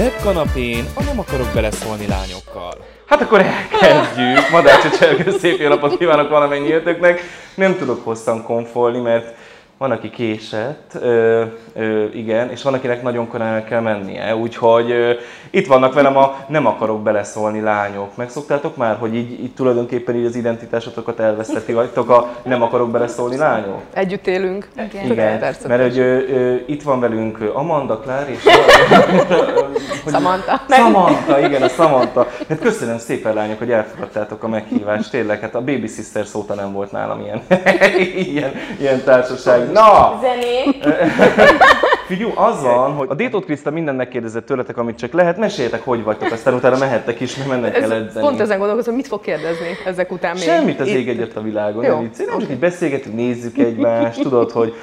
Webkanapén a Nem akarok beleszólni lányokkal. Hát akkor elkezdjük. Madácsi Csergő, szép jó napot kívánok valamennyi ötöknek. Nem tudok hosszan konfolni, mert van, aki késett, ö, ö, igen, és van, akinek nagyon korán el kell mennie, úgyhogy ö, itt vannak velem a nem akarok beleszólni lányok. Megszoktátok már, hogy így, így tulajdonképpen így az identitásotokat elveszteti vagytok a nem akarok beleszólni lányok? Együtt élünk. Igen. Igen, Természetesen. mert hogy ö, ö, itt van velünk Amanda, Klár és... hogy- Samantha. Samantha, igen, a Samantha. Hát köszönöm szépen lányok, hogy elfogadtátok a meghívást. Tényleg, hát a Baby Sister szóta nem volt nálam ilyen, ilyen, ilyen társaság. Na! Zenék. Figyú, az van, hogy a Détót Kriszta minden megkérdezett tőletek, amit csak lehet, meséljetek, hogy vagytok, aztán utána mehettek is, mert mennek el Ez, edzeni. pont ezen gondolkozom, mit fog kérdezni ezek után még. Semmit az ég egyet a világon, Jó. nem csak így beszélgetünk, nézzük egymást, tudod, hogy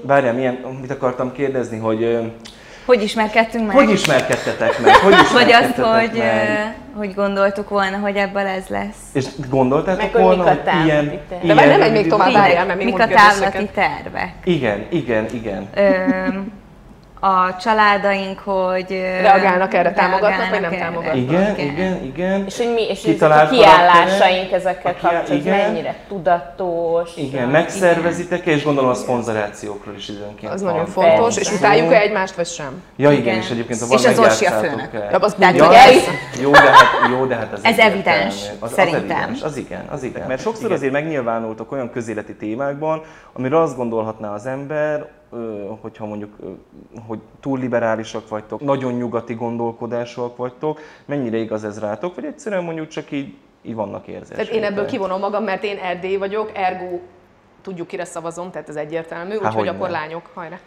várjál, milyen, mit akartam kérdezni, hogy ö, Hogy ismerkedtünk meg? hogy ismerkedtetek meg, hogy Vagy azt, hogy, meg? hogy gondoltuk volna, hogy ebből ez lesz. És gondoltátok Meg hogy volna, mik a hogy ilyen, tervek. ilyen... De már nem megy még tovább, Igen, várjál, mert még Mik a távlati tervek? Igen, igen, igen. Ö, a családaink, hogy... Reagálnak erre, támogatnak, vagy nem erre. támogatnak? Igen, igen, igen. És hogy mi, és Kitalált a kiállásaink ezekkel A kiá- kapcsolatban, igen. mennyire tudatos. Igen, megszervezitek és gondolom a szponzorációkról is időnként Az van. nagyon fontos, és utáljuk-e egymást, vagy sem? Ja igen, Igen. és egyébként van És az Orsi a főnök. el. Ja, az Tehát, Ja, ez, jó, de hát, jó, de hát ez, Ez evidens, az, szerintem. Az, evidens, az igen, az igen. Mert sokszor azért megnyilvánultok olyan közéleti témákban, amire azt gondolhatná az ember, hogyha mondjuk, hogy túl liberálisak vagytok, nagyon nyugati gondolkodásúak vagytok, mennyire igaz ez rátok, vagy egyszerűen mondjuk csak így, így vannak érzések. Tehát én ebből kivonom magam, mert én Erdély vagyok, ergo tudjuk, kire szavazom, tehát ez egyértelmű, úgyhogy hogyne. akkor lányok, hajrá.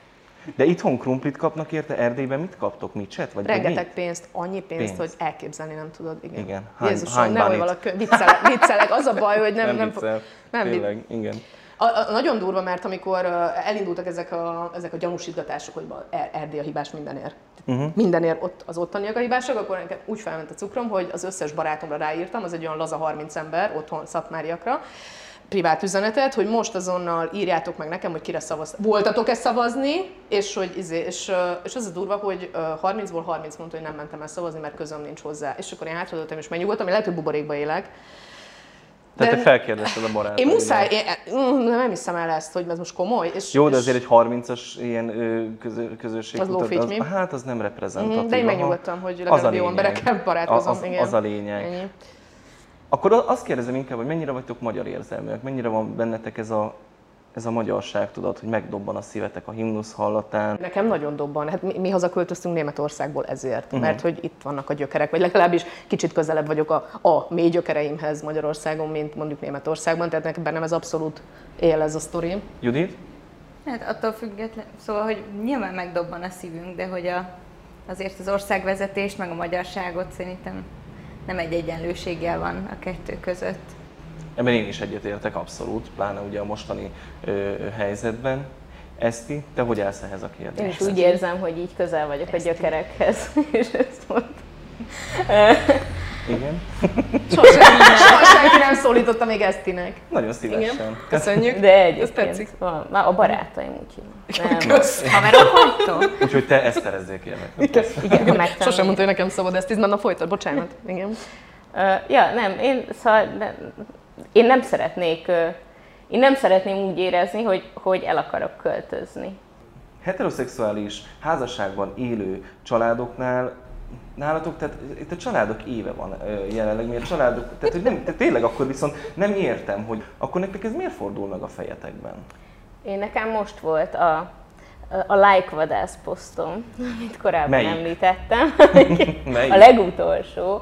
De itthon krumplit kapnak érte, Erdélyben mit kaptok? Micset? Vagy Rengeteg mit? pénzt, annyi pénzt, Pénzt. hogy elképzelni nem tudod. Igen. Igen. Hány- Jézusom, hány nehogy valaki viccelek, viccelek, az a baj, hogy nem, Nem, nem, viccel. nem Tényleg, igen. A, a, nagyon durva, mert amikor elindultak ezek a, ezek a gyanúsítgatások, hogy Er- Erdély a hibás mindenért. Uh-huh. Mindenért ott az ottaniak a hibásak, akkor nekem úgy felment a cukrom, hogy az összes barátomra ráírtam, az egy olyan laza 30 ember otthon szatmáriakra, privát üzenetet, hogy most azonnal írjátok meg nekem, hogy kire szavaztatok. Voltatok-e szavazni, és, hogy izé, és, és az a durva, hogy ö, 30-ból 30 mondta, hogy nem mentem el szavazni, mert közöm nincs hozzá. És akkor én hátradőltem és megnyugodtam, én lehet, hogy buborékba élek, Tehát De- te felkérdezted a barátaidat. én muszáj, én, mm, nem hiszem el ezt, hogy ez most komoly. És, Jó, de azért egy 30-as ilyen közö, közösség. Az kutat- mi? Hát az nem reprezentatív. Mhm, De én megnyugodtam, hogy Az legalább jó emberekkel barátkozom. Az, igen. az a lényeg. Ennyi. Akkor azt kérdezem inkább, hogy mennyire vagytok magyar érzelműek, mennyire van bennetek ez a, ez a magyarság, tudod, hogy megdobban a szívetek a himnusz hallatán. Nekem nagyon dobban. Hát mi, mi hazaköltöztünk Németországból ezért, uh-huh. mert hogy itt vannak a gyökerek, vagy legalábbis kicsit közelebb vagyok a, a mély gyökereimhez Magyarországon, mint mondjuk Németországban, tehát nekem bennem ez abszolút él ez a sztori. Judit? Hát attól független, szóval, hogy nyilván megdobban a szívünk, de hogy a, azért az országvezetést, meg a magyarságot szerintem nem egy egyenlőséggel van a kettő között. Ebben én is egyetértek abszolút, pláne ugye a mostani ö, helyzetben. Eszti, te hogy állsz ehhez a Én is kérdéshez? úgy érzem, hogy így közel vagyok a gyökerekhez, és ezt mondtam. Igen? Sosem, soha senki nem szólította még Esztinek. Nagyon szívesen. Igen, köszönjük. De Ez egyébként tetszik. van- már a barátaim úgy hívnak. Nem. Haverok vagytok? Úgyhogy te eszterezzél kérlek. Igen, ha. Sosem mondta, hogy nekem szabad ezt, tízben a folytat, bocsánat. Igen. Ö, ja, nem, én, szóval, nem, én nem szeretnék, én nem szeretném úgy érezni, hogy, hogy el akarok költözni. Heteroszexuális házasságban élő családoknál Nálatok, tehát itt a családok éve van jelenleg, miért családok, tehát hogy nem, tehát tényleg akkor viszont nem értem, hogy akkor nektek ez miért fordul meg a fejetekben? Én nekem most volt a, a like vadász posztom, amit korábban Melyik? említettem. Melyik? A legutolsó,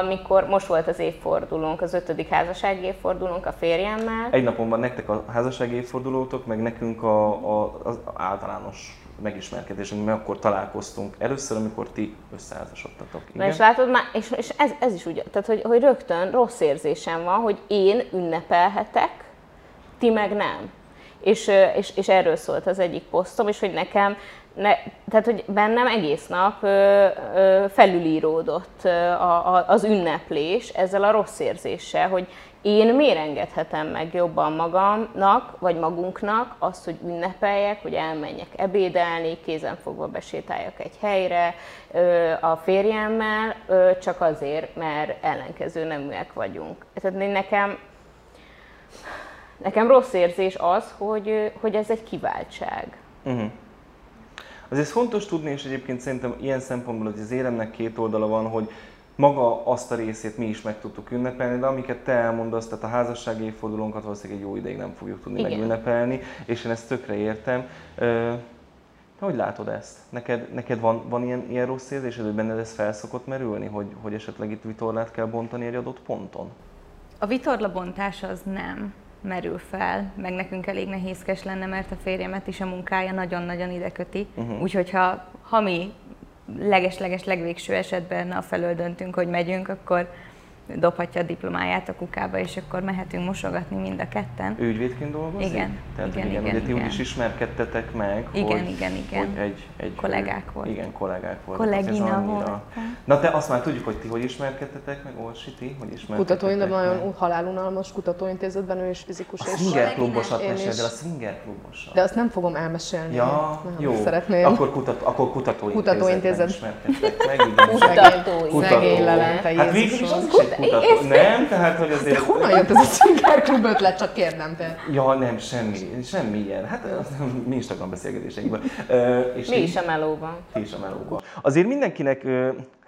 amikor most volt az évfordulónk, az ötödik házassági évfordulónk a férjemmel. Egy napon van nektek a házassági évfordulótok, meg nekünk a, a, az általános megismerkedésünk, mi akkor találkoztunk először, amikor ti összeházasodtatok. Na és látod már, és, és ez, ez is úgy, tehát hogy, hogy rögtön rossz érzésem van, hogy én ünnepelhetek, ti meg nem. És, és, és erről szólt az egyik posztom, és hogy nekem, ne, tehát hogy bennem egész nap ö, ö, felülíródott a, a, az ünneplés ezzel a rossz érzéssel, hogy én miért engedhetem meg jobban magamnak, vagy magunknak azt, hogy ünnepeljek, hogy elmenjek ebédelni, kézenfogva besétáljak egy helyre ö, a férjemmel, ö, csak azért, mert ellenkező neműek vagyunk. Tehát nekem, nekem rossz érzés az, hogy, hogy ez egy kiváltság. Uh-huh. Azért fontos tudni, és egyébként szerintem ilyen szempontból, hogy az éremnek két oldala van, hogy maga azt a részét mi is meg tudtuk ünnepelni, de amiket te elmondasz, tehát a házassági évfordulónkat valószínűleg egy jó ideig nem fogjuk tudni Igen. megünnepelni, és én ezt tökre értem. Ö, Te hogy látod ezt? Neked, neked van, van ilyen, ilyen rossz érzésed, hogy benned ez felszokott merülni, hogy, hogy esetleg itt vitorlát kell bontani egy adott ponton? A vitorlabontás az nem merül fel, meg nekünk elég nehézkes lenne, mert a férjemet is a munkája nagyon-nagyon ide köti. Uh-huh. Úgyhogy ha, ha mi leges-leges legvégső esetben a felől döntünk, hogy megyünk, akkor dobhatja a diplomáját a kukába, és akkor mehetünk mosogatni mind a ketten. Ő ügyvédként dolgozik? Igen, Tehát, igen, igen, igen, ugye ti úgy igen. is ismerkedtetek meg, Igen, hogy, igen, igen. hogy egy, egy Kollégák voltunk. Igen, kollégák voltak. Kollégina voltam. Na te azt már tudjuk, hogy ti hogy ismerkedtetek meg, Orsi, ti hogy ismerkedtetek Kutatói, de meg? nagyon halálunalmas kutatóintézetben ő is fizikus. A swinger klubosat is. el, a swinger klubosat. de azt nem fogom elmesélni. Ja, nem jó. Szeretném. Akkor, kutat, akkor kutatóintézetben Kutatóintézet. ismerkedtek meg, igen. Kutatói. Szegény Lelente, Hát végül is az is egy kutató. Nem, tehát hogy azért... Honnan jött ez a swinger klub ötlet, csak kérdem te. Ja, nem, semmi, semmi ilyen. Hát mi Instagram beszélgetéseinkben. És Mi is a melóban. Ti is a melóba. Azért mindenkinek,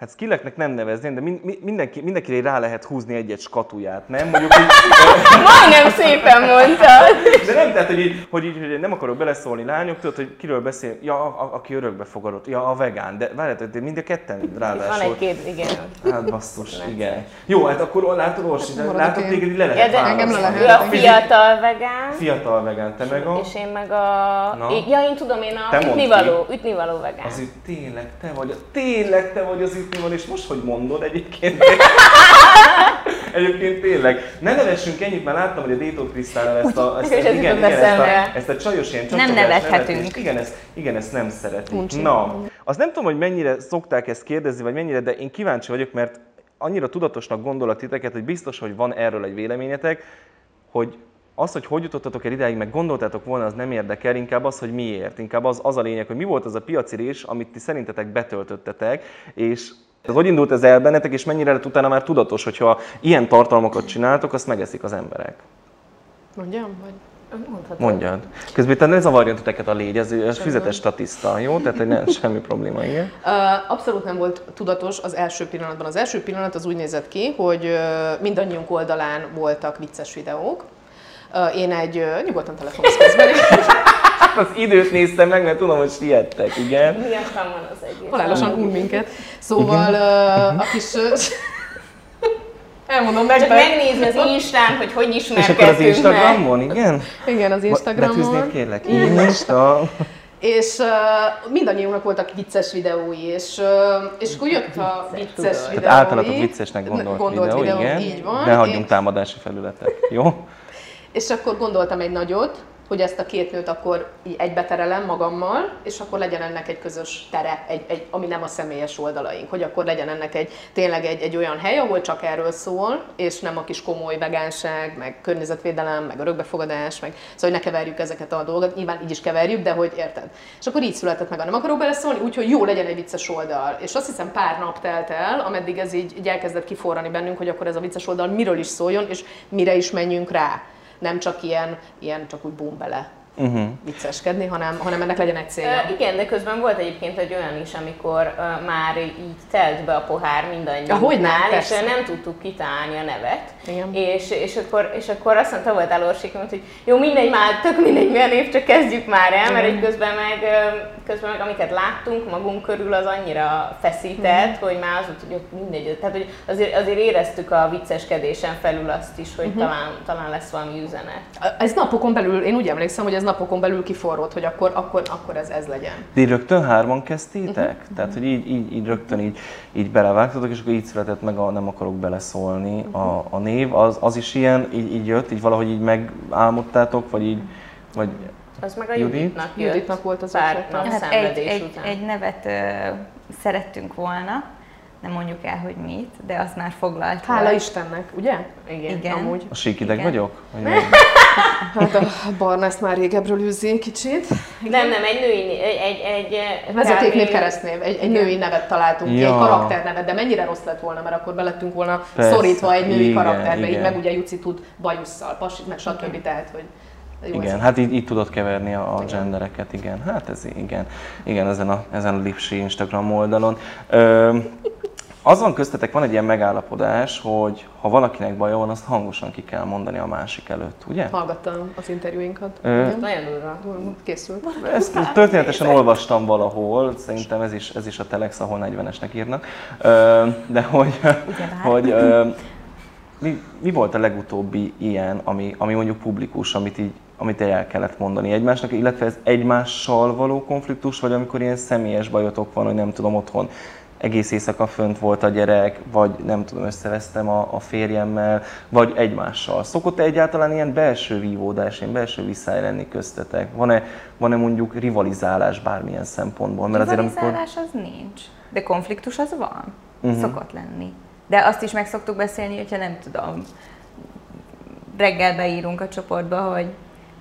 hát skilleknek nem nevezném, de min- mi- mindenki, mindenkire rá lehet húzni egy-egy skatuját, nem? Mondjuk így, Majdnem szépen mondtad! de nem, tehát, hogy, így, hogy, így, hogy nem akarok beleszólni lányok, tudod, hogy kiről beszél, ja, a, a, aki örökbe fogadott, ja, a vegán, de várjál, de mind a ketten Itt van ráadásul. egy-két, igen. Hát basszus, igen. Jó, hát akkor látod, Orsi, de Maradok látod én. téged így le Ja, lehet de engem le választani. lehet. ő a fiatal vegán, Fiatal vegán, te meg a... és én meg a... Na? Ja, én tudom, én a ütnivaló, ütnivaló vegán. Az itt tényleg te vagy, a- tényleg te vagy az ütnival, és most, hogy mondod egyébként. Egyébként tényleg. Ne nevessünk ennyit, mert láttam, hogy a Détó Krisztánál ezt a, ezt, igen, igen, ezt, a, ezt a csajos ilyen Nem nevethetünk. nevetést, Igen, ezt, igen, ezt nem szeretik. Uncsi. Na, azt nem tudom, hogy mennyire szokták ezt kérdezni, vagy mennyire, de én kíváncsi vagyok, mert annyira tudatosnak gondolok titeket, hogy biztos, hogy van erről egy véleményetek, hogy az, hogy hogy jutottatok el idáig, meg gondoltátok volna, az nem érdekel, inkább az, hogy miért. Inkább az, az a lényeg, hogy mi volt az a piaci rés, amit ti szerintetek betöltöttetek, és ez hogy indult ez el bennetek, és mennyire lett utána már tudatos, hogyha ilyen tartalmakat csináltok, azt megeszik az emberek. Mondjam? Vagy? Mondhatod. Mondjad. Közben itt ne zavarjon titeket a légy, ez, ez füzetes statiszta, jó? Tehát, hogy nem semmi probléma, igen. Abszolút nem volt tudatos az első pillanatban. Az első pillanat az úgy nézett ki, hogy mindannyiunk oldalán voltak vicces videók. Én egy, nyugodtan telefonhoz közben, Az időt néztem meg, mert tudom, hogy siettek, igen. Miattam van az egész. halálosan un minket. Szóval a kis... Elmondom Csak nektek. megnézni az Instán, hogy hogy És akkor az ismerkedtünk meg. Instagramon, igen? Igen, az Betűznéd Instagramon. kérlek? Insta. És uh, mindannyiunknak voltak vicces videói, és, uh, és akkor jött a vicces videói. Tehát általatok viccesnek gondolt, gondolt videó, igen. így van. Ne hagyjunk és, támadási felületek, jó? És akkor gondoltam egy nagyot, hogy ezt a két nőt akkor így egybeterelem magammal, és akkor legyen ennek egy közös tere, egy, egy, ami nem a személyes oldalaink, hogy akkor legyen ennek egy tényleg egy, egy olyan hely, ahol csak erről szól, és nem a kis komoly vegánság, meg környezetvédelem, meg örökbefogadás, meg szóval hogy ne keverjük ezeket a dolgokat, nyilván így is keverjük, de hogy érted. És akkor így született meg a nem akarok beleszólni, úgyhogy jó legyen egy vicces oldal. És azt hiszem pár nap telt el, ameddig ez így, így elkezdett kiforrani bennünk, hogy akkor ez a vicces oldal miről is szóljon, és mire is menjünk rá. Nem csak ilyen, ilyen csak úgy bum bele Uh-huh. vicceskedni, hanem, hanem ennek legyen egy célja. Ö, igen, de közben volt egyébként egy olyan is, amikor ö, már így telt be a pohár mindannyiunknál, és persze. ö, nem tudtuk kitalálni a nevet. Igen. És, és, akkor, és akkor azt mondta, volt Orsi, hogy jó, mindegy már, tök mindegy milyen név, csak kezdjük már el, mert egy közben meg, ö, közben meg amiket láttunk magunk körül, az annyira feszített, hogy már az volt, hogy mindegy. Tehát, hogy azért, azért éreztük a vicceskedésen felül azt is, hogy talán, talán lesz valami üzenet. Ez napokon belül, én úgy emlékszem, hogy ez napokon belül kiforrott, hogy akkor, akkor, akkor ez, ez legyen. De így rögtön hárman kezdtétek? Mhm. Tehát, hogy így, így, így rögtön így, így belevágtatok, és akkor így született meg a nem akarok beleszólni Mhm. a, a név. Az, az is ilyen, így, így jött, így valahogy így megálmodtátok, vagy így, vagy Az meg a Judit? Juditnak jött. Juditnak volt az pár nap Hát egy, szenvedés egy, után. egy nevet ö, szerettünk volna, nem mondjuk el, hogy mit, de azt már foglalt Hála volt. Istennek, ugye? Igen. Igen. Amúgy. A síkideg Igen. vagyok? Vagy? Hát a barna ezt már régebről űzi kicsit. Nem, nem, egy női, egy, egy, egy Vezetéknév, keresztnév, egy, egy női nevet találtunk ki, Ja. egy karakternevet, de mennyire rossz lett volna, mert akkor belettünk volna Persze, szorítva egy női igen, karakterbe, így igen. meg ugye Juci tud bajusszal, pasit, meg stb. Tehát, hogy jó, Igen, hát így, így tudod keverni a, a gendereket, igen. Hát ez igen, igen ezen a, ezen a Lipsi Instagram oldalon. Ö, az van köztetek, van egy ilyen megállapodás, hogy ha valakinek baja van, azt hangosan ki kell mondani a másik előtt, ugye? Hallgattam az interjúinkat. Ö. Nagyon durva. Készült. Ezt történetesen olvastam valahol, szerintem ez is, ez is a Telex, ahol 40-esnek írnak, Ö, de hogy, hogy ö, mi, mi volt a legutóbbi ilyen, ami, ami mondjuk publikus, amit így amit el kellett mondani egymásnak, illetve ez egymással való konfliktus, vagy amikor ilyen személyes bajotok van, hogy nem tudom, otthon egész éjszaka fönt volt a gyerek, vagy nem tudom, összevesztem a, a férjemmel, vagy egymással. Szokott -e egyáltalán ilyen belső vívódás, ilyen belső viszály lenni köztetek? Van-e, van-e mondjuk rivalizálás bármilyen szempontból? Mert azért amikor... Rivalizálás az nincs, de konfliktus az van. Uh-huh. Szokott lenni. De azt is meg szoktuk beszélni, hogyha nem tudom, reggel beírunk a csoportba, hogy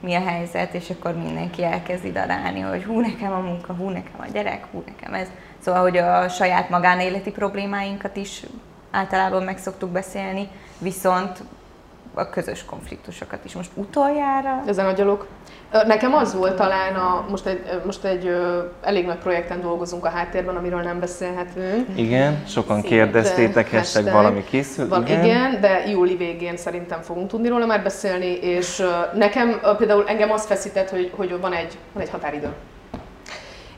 mi a helyzet, és akkor mindenki elkezdi darálni, hogy hú, nekem a munka, hú, nekem a gyerek, hú, nekem ez. Szóval, hogy a saját magánéleti problémáinkat is általában meg szoktuk beszélni, viszont a közös konfliktusokat is. Most utoljára Ezen agyalok. Ö, Nekem az volt talán, a, most egy, most egy ö, elég nagy projekten dolgozunk a háttérben, amiről nem beszélhetünk. Igen, sokan Szép, kérdeztétek, de hashtag hashtag. valami készül. Van, igen. igen, de júli végén szerintem fogunk tudni róla már beszélni, és ö, nekem ö, például engem az feszített, hogy, hogy van, egy, van egy határidő.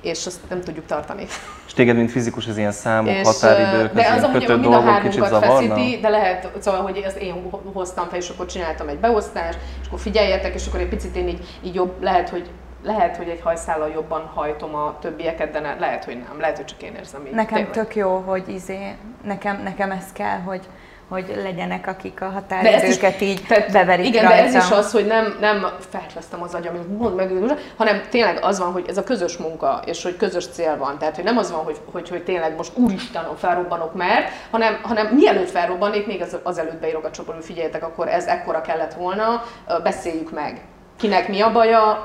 És azt nem tudjuk tartani. És téged, mint fizikus, ez ilyen számok, És, határidők, de az amúgy kötött mind a dolgok kicsit hármunkat zavarna? feszíti, de lehet, szóval, hogy ezt én hoztam fel, és akkor csináltam egy beosztást, és akkor figyeljetek, és akkor egy picit én így, így jobb, lehet, hogy lehet, hogy egy hajszállal jobban hajtom a többieket, de ne, lehet, hogy nem. Lehet, hogy csak én érzem így. nekem Tényleg. tök jó, hogy izé, nekem, nekem ez kell, hogy, hogy legyenek, akik a határidőket így tehát beverik Igen, rajta. de ez is az, hogy nem, nem felvesztem az agyam, hogy mondd meg, hanem tényleg az van, hogy ez a közös munka, és hogy közös cél van. Tehát, hogy nem az van, hogy, hogy, hogy tényleg most úristenom felrobbanok, mert, hanem, hanem mielőtt felrobbannék, még az, azelőtt beírok a csoportba, hogy figyeljetek, akkor ez ekkora kellett volna, beszéljük meg kinek mi a baja,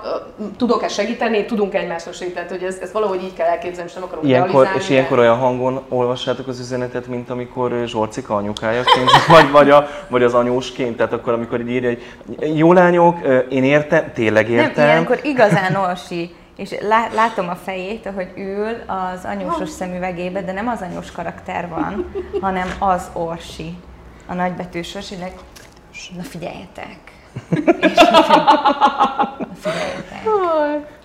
tudok-e segíteni, tudunk egymásra segíteni, hogy ez, ez valahogy így kell elképzelni, és nem akarok Ilyenkor, és de- ilyenkor olyan hangon olvassátok az üzenetet, mint amikor Zsorcika anyukájaként, vagy, vagy, a, vagy az anyósként, tehát akkor, amikor így írja, hogy jó lányok, én értem, tényleg értem. Nem, ilyenkor igazán orsi, és lá- látom a fejét, ahogy ül az anyósos szemüvegébe, de nem az anyós karakter van, hanem az orsi. A nagybetűs figyeljetek. És na figyeljetek.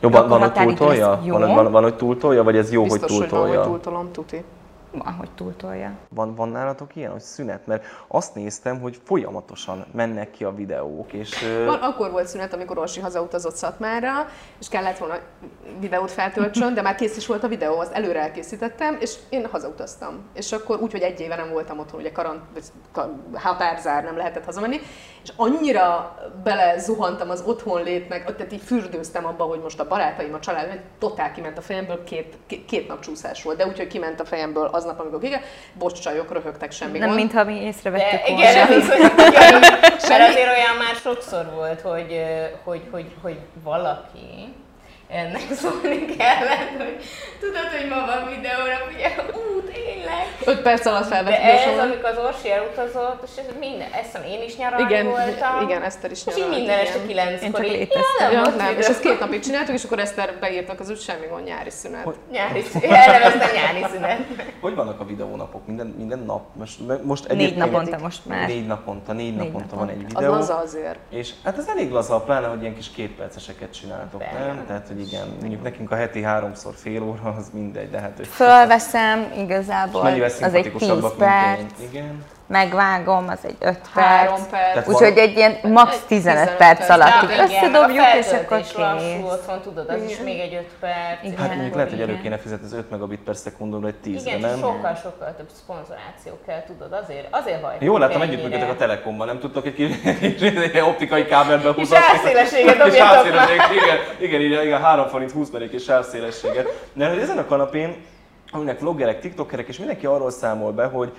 Jó, van, van hogy túltolja? Jó. Van, van, van, hogy túltolja, vagy ez jó, Biztos, hogy hogy van, túltolja? hogy túltolom, tuti. Van, hogy túltolja. Van, van nálatok ilyen, hogy szünet? Mert azt néztem, hogy folyamatosan mennek ki a videók, és... Van, akkor volt szünet, amikor Orsi hazautazott Szatmára, és kellett volna videót feltöltsön, de már kész is volt a videó, azt előre elkészítettem, és én hazautaztam. És akkor úgy, hogy egy éve nem voltam otthon, ugye karant, vagy ka- határzár, nem lehetett hazamenni, és annyira bele zuhantam az otthon létnek, tehát így fürdőztem abba, hogy most a barátaim, a család, hogy totál kiment a fejemből, két, két, két nap csúszás volt, de úgyhogy kiment a fejemből aznap, amikor kike, bocs csajok, röhögtek semmi Nem, gond. mintha mi észrevettük De volna. igen, ez az, hogy igen, mert azért olyan már sokszor volt, hogy, hogy, hogy, hogy valaki ennek szólni kellett, hogy tudod, hogy ma van videóra, ugye, ú, tényleg. Öt perc alatt De felvettem ez, amikor az Orsi elutazott, és ez minden, ezt hiszem én is nyaralni Igen, voltam. igen, Eszter is És így nyaralt, minden este kilenckor Én csak így, ja, Ja, volt nem, videó. és ezt két napig csináltuk, és akkor Eszter beírtak az úgy, semmi gond, nyári szünet. Hogy- Nyári szünet. Elneveztem nyári szünet. Hogy vannak a videónapok? Minden, minden nap? Most, most Négy naponta most már. Négy naponta, négy, Négy naponta van egy naponta. Az videó. laza azért. És hát ez elég laza, pláne, hogy ilyen kis kétperceseket csináltok, nem? Tehát, hogy igen, mondjuk nekünk a heti háromszor fél óra, az mindegy, de hát... Fölveszem, igazából az egy 10 szimpatikusabbak, perc. Igen. Megvágom, az egy 5 Három perc. perc. Úgyhogy egy ilyen max. Egy 15 15 perc alatt így igen, összedobjuk, a és akkor kész. otthon, tudod, az is még egy 5 perc. Igen. Hát mondjuk lehet, hogy elő igen. kéne fizetni az 5 megabit per szekundumra egy 10 Igen, nem? sokkal, sokkal több szponzoráció kell, tudod, azért, azért hajtunk Jó, látom, ennyire. együttműködtek a Telekomban, nem tudtok egy kis, kis optikai kábelbe Kis húzatni. sávszélességet dobjatok igen, igen, igen, igen, 3 forint 20 per egy kis sávszélességet. De hogy ezen a kanapén aminek vloggerek, tiktokerek, és mindenki arról számol be, hogy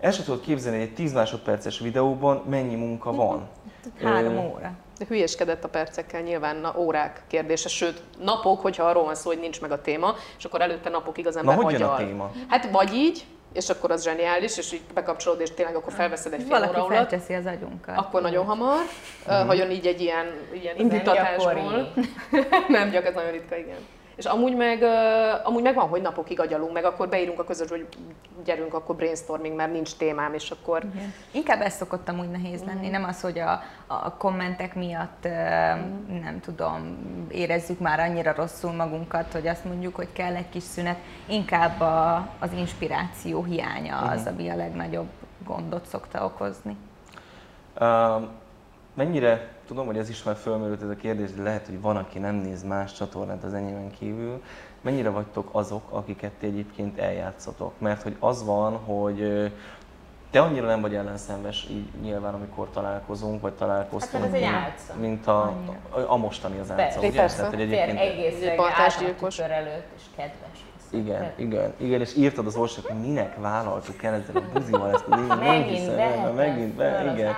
el sem tudod képzelni, hogy egy 10 másodperces videóban mennyi munka van. Három óra. De hülyéskedett a percekkel, nyilván na, órák kérdése, sőt napok, hogyha arról van szó, hogy nincs meg a téma, és akkor előtte napokig az ember hogy jön a téma? Hát vagy így, és akkor az zseniális, és így bekapcsolod, és tényleg akkor felveszed egy fél Valaki óra alatt, felteszi az agyunkat. akkor nagyon hamar, uh-huh. ha jön így egy ilyen, ilyen nem indítatásból. nem gyak, ez nagyon ritka, igen. És amúgy meg, amúgy meg van, hogy napokig agyalunk, meg akkor beírunk a közös, hogy gyerünk, akkor brainstorming, mert nincs témám, és akkor Igen. Inkább ez szokott amúgy nehéz lenni, nem az, hogy a, a kommentek miatt nem tudom, érezzük már annyira rosszul magunkat, hogy azt mondjuk, hogy kell egy kis szünet, inkább a, az inspiráció hiánya az, ami a legnagyobb gondot szokta okozni. Uh, mennyire, tudom, hogy ez is már fölmerült ez a kérdés, de lehet, hogy van, aki nem néz más csatornát az enyémen kívül. Mennyire vagytok azok, akiket ti egyébként eljátszotok? Mert hogy az van, hogy te annyira nem vagy ellenszenves így nyilván, amikor találkozunk, vagy találkoztunk, Hát, ez mint- álca. mint a, a, a mostani az álca, Persze. ugye? Persze. Tehát, hogy Fér, egyébként egész Egy reggel állt előtt, és kedves. Igen, igen, igen, és írtad az orsak, hogy minek vállaltuk el ezzel a buzival ezt a díjat, nem Megint hiszem, vehetem megint, be, igen.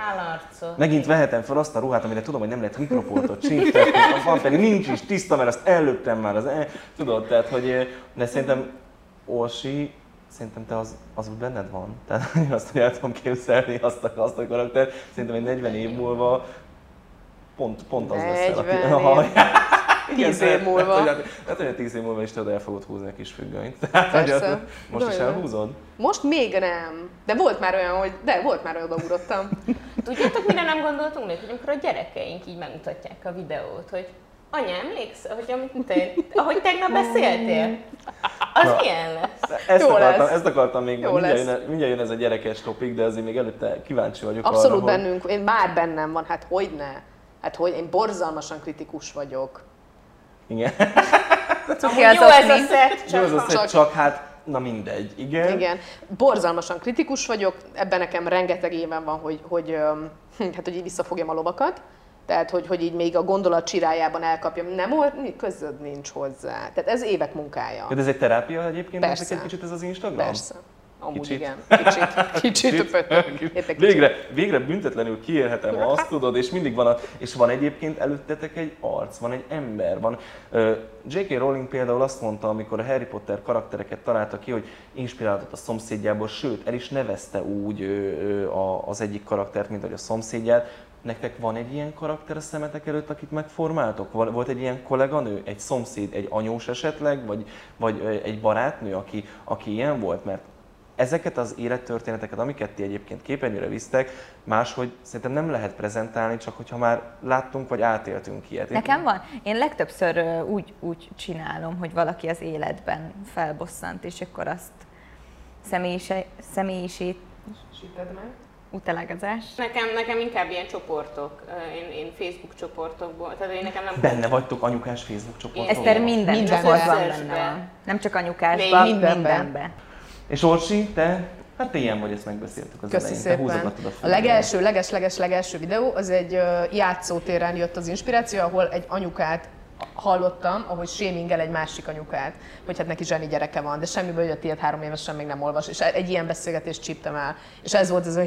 Megint vehetem fel azt a ruhát, amire tudom, hogy nem lehet mikroportot csíptetni, van pedig nincs is tiszta, mert azt ellöptem már, az, e- tudod, tehát, hogy, de szerintem Orsi, szerintem te az, az úgy benned van. Tehát én azt, hogy el tudom képzelni azt a, azt a karakter, szerintem egy 40 év múlva pont, pont az leszel. 40 év. 10 év múlva. Tehát, hogy- tehát, hogy a 10 év múlva is tudod, el fogod húzni a kis függönyt. Tehát, hogy most is elhúzod? most még nem. De volt már olyan, hogy de volt már olyan, odaúrottam. Tudjátok, mire nem gondoltunk még, hogy amikor a gyerekeink így megmutatják a videót, hogy anya, emlékszel, hogy amit te, ahogy tegnap beszéltél? Az Na. milyen lesz? Ezt Jó akartam, lesz. ezt akartam még, Jó mindjárt lesz. jön, mindjárt jön ez a gyerekes topik, de azért még előtte kíváncsi vagyok Abszolút arra, hogy- bennünk, én már bennem van, hát hogy ne? Hát hogy én borzalmasan kritikus vagyok. Igen. Cuki az jó ez a szett, Jó, az csak a szett, csak- csak hát, na mindegy, igen. Igen, borzalmasan kritikus vagyok, ebben nekem rengeteg éven van, hogy, hogy, hm, hát, hogy így visszafogjam a lovakat. Tehát, hogy, hogy így még a gondolat csirájában elkapjam. Nem közöd nincs hozzá. Tehát ez évek munkája. De ez egy terápia egyébként Persze. egy kicsit ez az Instagram? Persze. Amúgy Kicsit. igen. Kicsit. Kicsit. Kicsit. Végre, végre büntetlenül kiélhetem azt, tudod, és mindig van, a, és van egyébként előttetek egy arc, van egy ember, van. J.K. Rowling például azt mondta, amikor a Harry Potter karaktereket találta ki, hogy inspirálódott a szomszédjából, sőt, el is nevezte úgy az egyik karaktert, mint hogy a szomszédját. Nektek van egy ilyen karakter a szemetek előtt, akit megformáltok? Volt egy ilyen kolléganő, egy szomszéd, egy anyós esetleg, vagy, vagy egy barátnő, aki, aki ilyen volt? Mert ezeket az élettörténeteket, amiket ti egyébként képernyőre visztek, máshogy szerintem nem lehet prezentálni, csak hogyha már láttunk vagy átéltünk ilyet. Nekem van. Én legtöbbször úgy, úgy csinálom, hogy valaki az életben felbosszant, és akkor azt személyise, személyisét Süted meg. utalagazás. Nekem, nekem inkább ilyen csoportok, én, én Facebook csoportokból, tehát én nekem nem... Benne vagytok anyukás Facebook csoportban. Eszter minden Minden csoportban benne van. Nem csak anyukásban, mindenben. mindenben. És Orsi, te? Hát te ilyen vagy, ezt megbeszéltük az Köszi elején. Te szépen. húzogattad a A legelső, leges, leges, legelső videó, az egy játszótéren jött az inspiráció, ahol egy anyukát hallottam, ahogy sémingel egy másik anyukát, hogy hát neki zseni gyereke van, de semmiből jött ilyet három évesen még nem olvas, és egy ilyen beszélgetést csíptem el. És ez volt ez a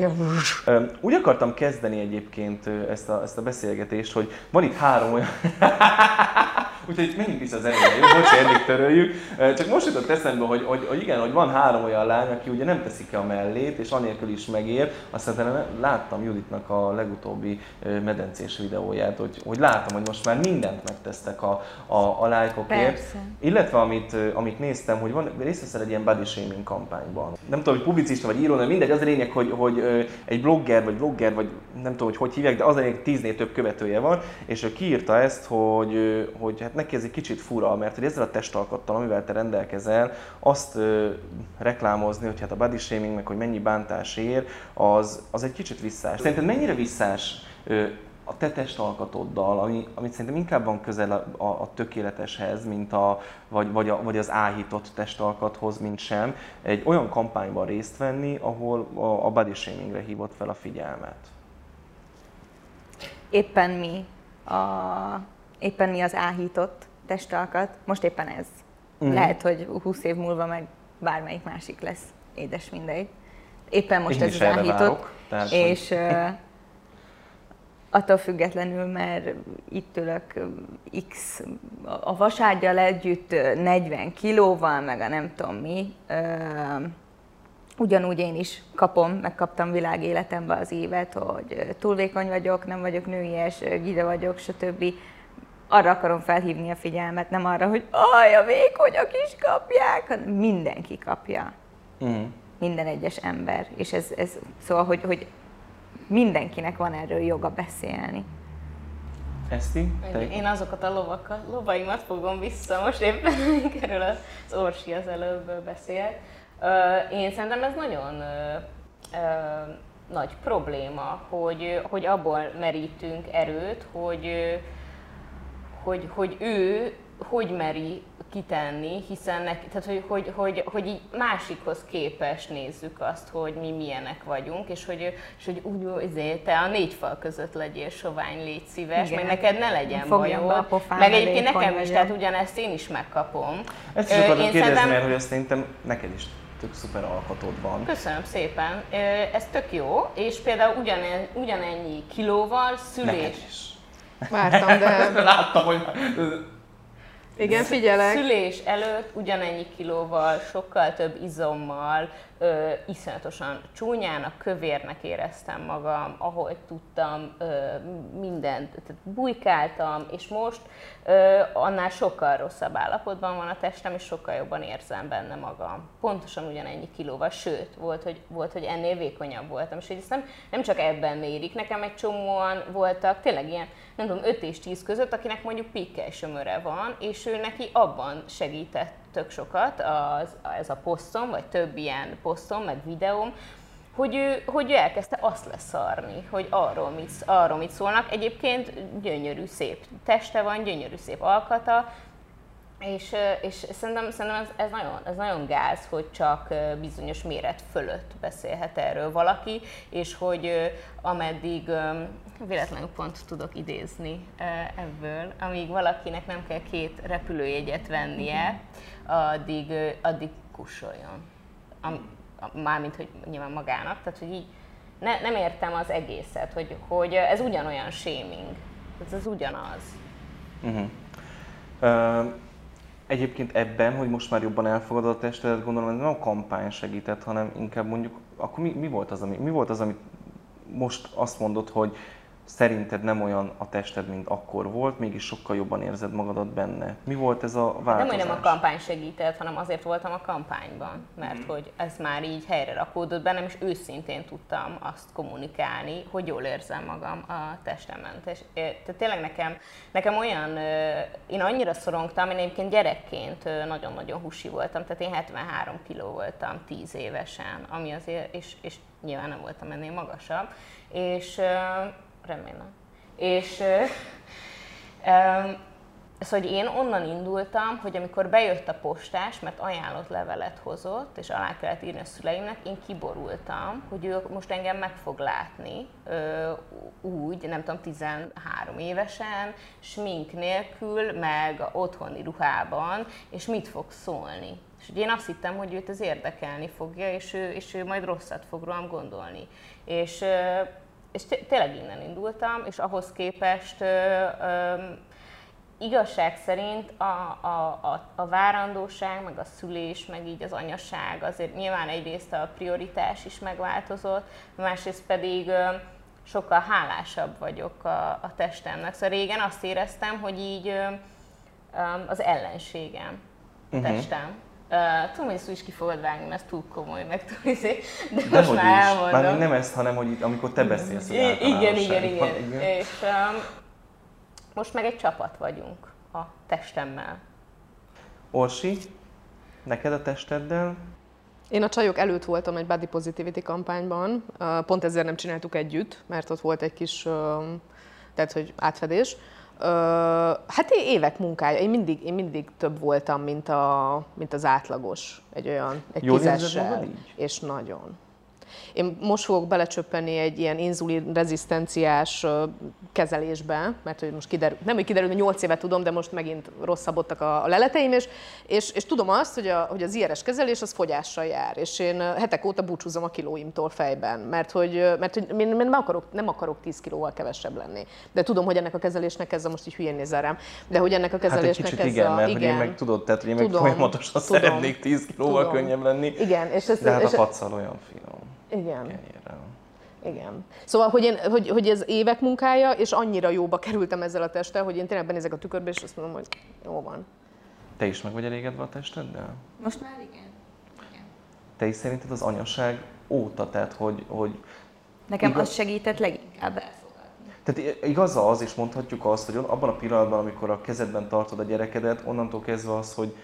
Úgy akartam kezdeni egyébként ezt a, ezt a beszélgetést, hogy van itt három olyan... Úgyhogy menjünk vissza az elejére, jó? Bocs, eddig töröljük. Csak most jutott eszembe, hogy, hogy, hogy, igen, hogy van három olyan lány, aki ugye nem teszik ki a mellét, és anélkül is megér. Aztán láttam Juditnak a legutóbbi medencés videóját, hogy, hogy látom, hogy most már mindent megtesztek a, a, a lájkokért. Persze. Illetve amit, amit néztem, hogy van, részt veszel egy ilyen body shaming kampányban. Nem tudom, hogy publicista vagy író, de mindegy, az a lényeg, hogy, hogy egy blogger vagy blogger, vagy nem tudom, hogy hogy hívják, de az a lényeg, tíznél több követője van, és ő kiírta ezt, hogy, hogy hát neki ez egy kicsit fura, mert hogy ezzel a testalkattal, amivel te rendelkezel, azt ö, reklámozni, hogy hát a body shaming, meg hogy mennyi bántás ér, az, az egy kicsit visszás. Szerinted mennyire visszás ö, a te testalkatoddal, ami, amit szerintem inkább van közel a, a, a tökéleteshez, mint a, vagy, vagy, a, vagy az áhított testalkathoz, mint sem, egy olyan kampányban részt venni, ahol a, a body shamingre hívott fel a figyelmet. Éppen mi, a, éppen mi az áhított testalkat, most éppen ez. Mhm. Lehet, hogy 20 év múlva meg bármelyik másik lesz. Édes mindegy. Éppen most Én ez is az áhított. várok, tehát, hogy- és uh, attól függetlenül, mert itt ülök X, a vaságyjal együtt ö, 40 kilóval, meg a nem tudom mi, ugyanúgy én is kapom, megkaptam világéletembe az évet, hogy túlvékony vagyok, nem vagyok nőies, gide vagyok, stb. Arra akarom felhívni a figyelmet, nem arra, hogy aj, a vékonyak is kapják, hanem mindenki kapja Mhm. minden egyes ember. És ez, ez szóval, hogy, hogy mindenkinek van erről joga beszélni. Eszti, te? Én azokat a lovakat, lovaimat fogom vissza, most éppen erről az Orsi az előbb beszélt. Én szerintem ez nagyon nagy probléma, hogy, hogy abból merítünk erőt, hogy, hogy, hogy ő hogy meri kitenni, hiszen neki, tehát hogy, hogy, hogy, hogy így másikhoz képes nézzük azt, hogy mi milyenek vagyunk, és hogy, és hogy úgy, ezért te a négy fal között legyél sovány, légy szíves, Igen. meg neked ne legyen Fogjam be a bajod. Meg egyébként nekem is, tehát ugyanezt én is megkapom. Ezt is akartam kérdezni, szerintem- mert hogy azt szerintem neked is tök szuper alkotod van. Köszönöm szépen, ez tök jó, és például ugyane, ugyanennyi kilóval Neked szülés, is. Vártam, de Láttam, hogy igen, figyelek. Szülés előtt ugyanennyi kilóval, sokkal több izommal, ö, iszonyatosan csúnyának, kövérnek éreztem magam, ahogy tudtam, ö, mindent, tehát bujkáltam, és most ö, annál sokkal rosszabb állapotban van a testem, és sokkal jobban érzem benne magam. Pontosan ugyanennyi kilóval, sőt, volt, hogy, volt, hogy ennél vékonyabb voltam, és hogy ezt nem, nem csak ebben mérik, nekem egy csomóan voltak, tényleg ilyen, nem tudom, 5 és 10 között, akinek mondjuk pikkely sömöre van, és ő neki abban segített tök sokat az, ez a posztom, vagy több ilyen posztom, meg videóm, hogy ő, hogy ő elkezdte azt leszarni, hogy arról mit, arról mit szólnak. Egyébként gyönyörű, szép teste van, gyönyörű, szép alkata, és, és szerintem, szerintem ez, ez, nagyon, ez nagyon gáz, hogy csak bizonyos méret fölött beszélhet erről valaki, és hogy ameddig véletlenül pont tudok idézni ö, ebből, amíg valakinek nem kell két repülőjegyet vennie, addig, ö, addig kussoljon. Am, mármint, hogy nyilván magának, tehát hogy így ne, nem értem az egészet, hogy, hogy ez ugyanolyan shaming, ez, ez ugyanaz. Ö, egyébként ebben, hogy most már jobban elfogadod a testedet, gondolom, ez nem a kampány segített, hanem inkább mondjuk, akkor mi, mi, volt az, ami, mi volt az, amit most azt mondod, hogy szerinted nem olyan a tested, mint akkor volt, mégis sokkal jobban érzed magadat benne. Mi volt ez a Nem, változás? hogy nem a kampány segített, hanem azért voltam a kampányban, mert hogy ez már így helyre rakódott bennem, és őszintén tudtam azt kommunikálni, hogy jól érzem magam a testemen. És, Tehát tényleg nekem, nekem olyan, én annyira szorongtam, én egyébként gyerekként nagyon-nagyon husi voltam, tehát én 73 kiló voltam 10 évesen, ami azért, és, és nyilván nem voltam ennél magasabb, és remélem. És Szóval hogy én onnan indultam, hogy amikor bejött a postás, mert ajánlott levelet hozott, és alá kellett írni a szüleimnek, én kiborultam, hogy ő most engem meg fog látni, úgy, nem tudom, 13 évesen, smink nélkül, meg otthoni ruhában, és mit fog szólni. És ugye én azt hittem, hogy őt ez érdekelni fogja, és ő, és ő majd rosszat fog rólam gondolni. És, ö, és té- tényleg innen indultam, és ahhoz képest ö, ö, igazság szerint a, a, a, a várandóság, meg a szülés, meg így az anyaság azért nyilván egyrészt a prioritás is megváltozott, másrészt pedig ö, sokkal hálásabb vagyok a, a testemnek. Szóval régen azt éreztem, hogy így ö, az ellenségem a testem. Uh, tudom, hogy ezt úgy is ki fogod vágni, mert ez túl komoly, meg túl izé, de most Dehogy már is. elmondom. Mármint nem ezt, hanem hogy itt, amikor te beszélsz I- igen, igen, általánosságban. igen, És um, most meg egy csapat vagyunk a testemmel. Orsi, neked a testeddel? Én a csajok előtt voltam egy body positivity kampányban, pont ezért nem csináltuk együtt, mert ott volt egy kis, tehát hogy átfedés. Ö, Hát évek munkája, én mindig, én mindig több voltam, mint, a, mint az átlagos, egy olyan, egy Jól tízessel. És nagyon. Én most fogok belecsöppenni egy ilyen inzulin rezisztenciás kezelésbe, mert hogy most kiderül, nem hogy kiderül, hogy 8 éve tudom, de most megint rosszabbodtak a, a leleteim, és, és, és tudom azt, hogy, a, hogy az IRS kezelés az fogyással jár, és én hetek óta búcsúzom a kilóimtól fejben, mert hogy, mert, hogy én, nem, akarok, nem akarok 10 kilóval kevesebb lenni. De tudom, hogy ennek a kezelésnek ez a most így hülyén nézel rám, de hogy ennek a Hát egy kezelésnek ez igen, a... mert hogy én meg tudod, tehát hogy én meg Tudom, folyamatosan tudom, szeretnék 10 kilóval tudom. könnyebb lenni. Igen, és ez, De hát és, a pacal olyan finom. Igen. Kenyérrel. Igen. Szóval, hogy, én, hogy, hogy ez évek munkája, és annyira jóba kerültem ezzel a testtel, hogy én tényleg benézek a tükörbe, és azt mondom, hogy jó van. Te is meg vagy elégedve a testeddel? Most már igen. Te is szerinted az anyaság óta, tehát hogy, hogy Nekem Igaz- az segített leginkább elfogadni. Tehát igaz az, és mondhatjuk azt, hogy abban a pillanatban, amikor a kezedben tartod a gyerekedet, onnantól kezdve az, hogy,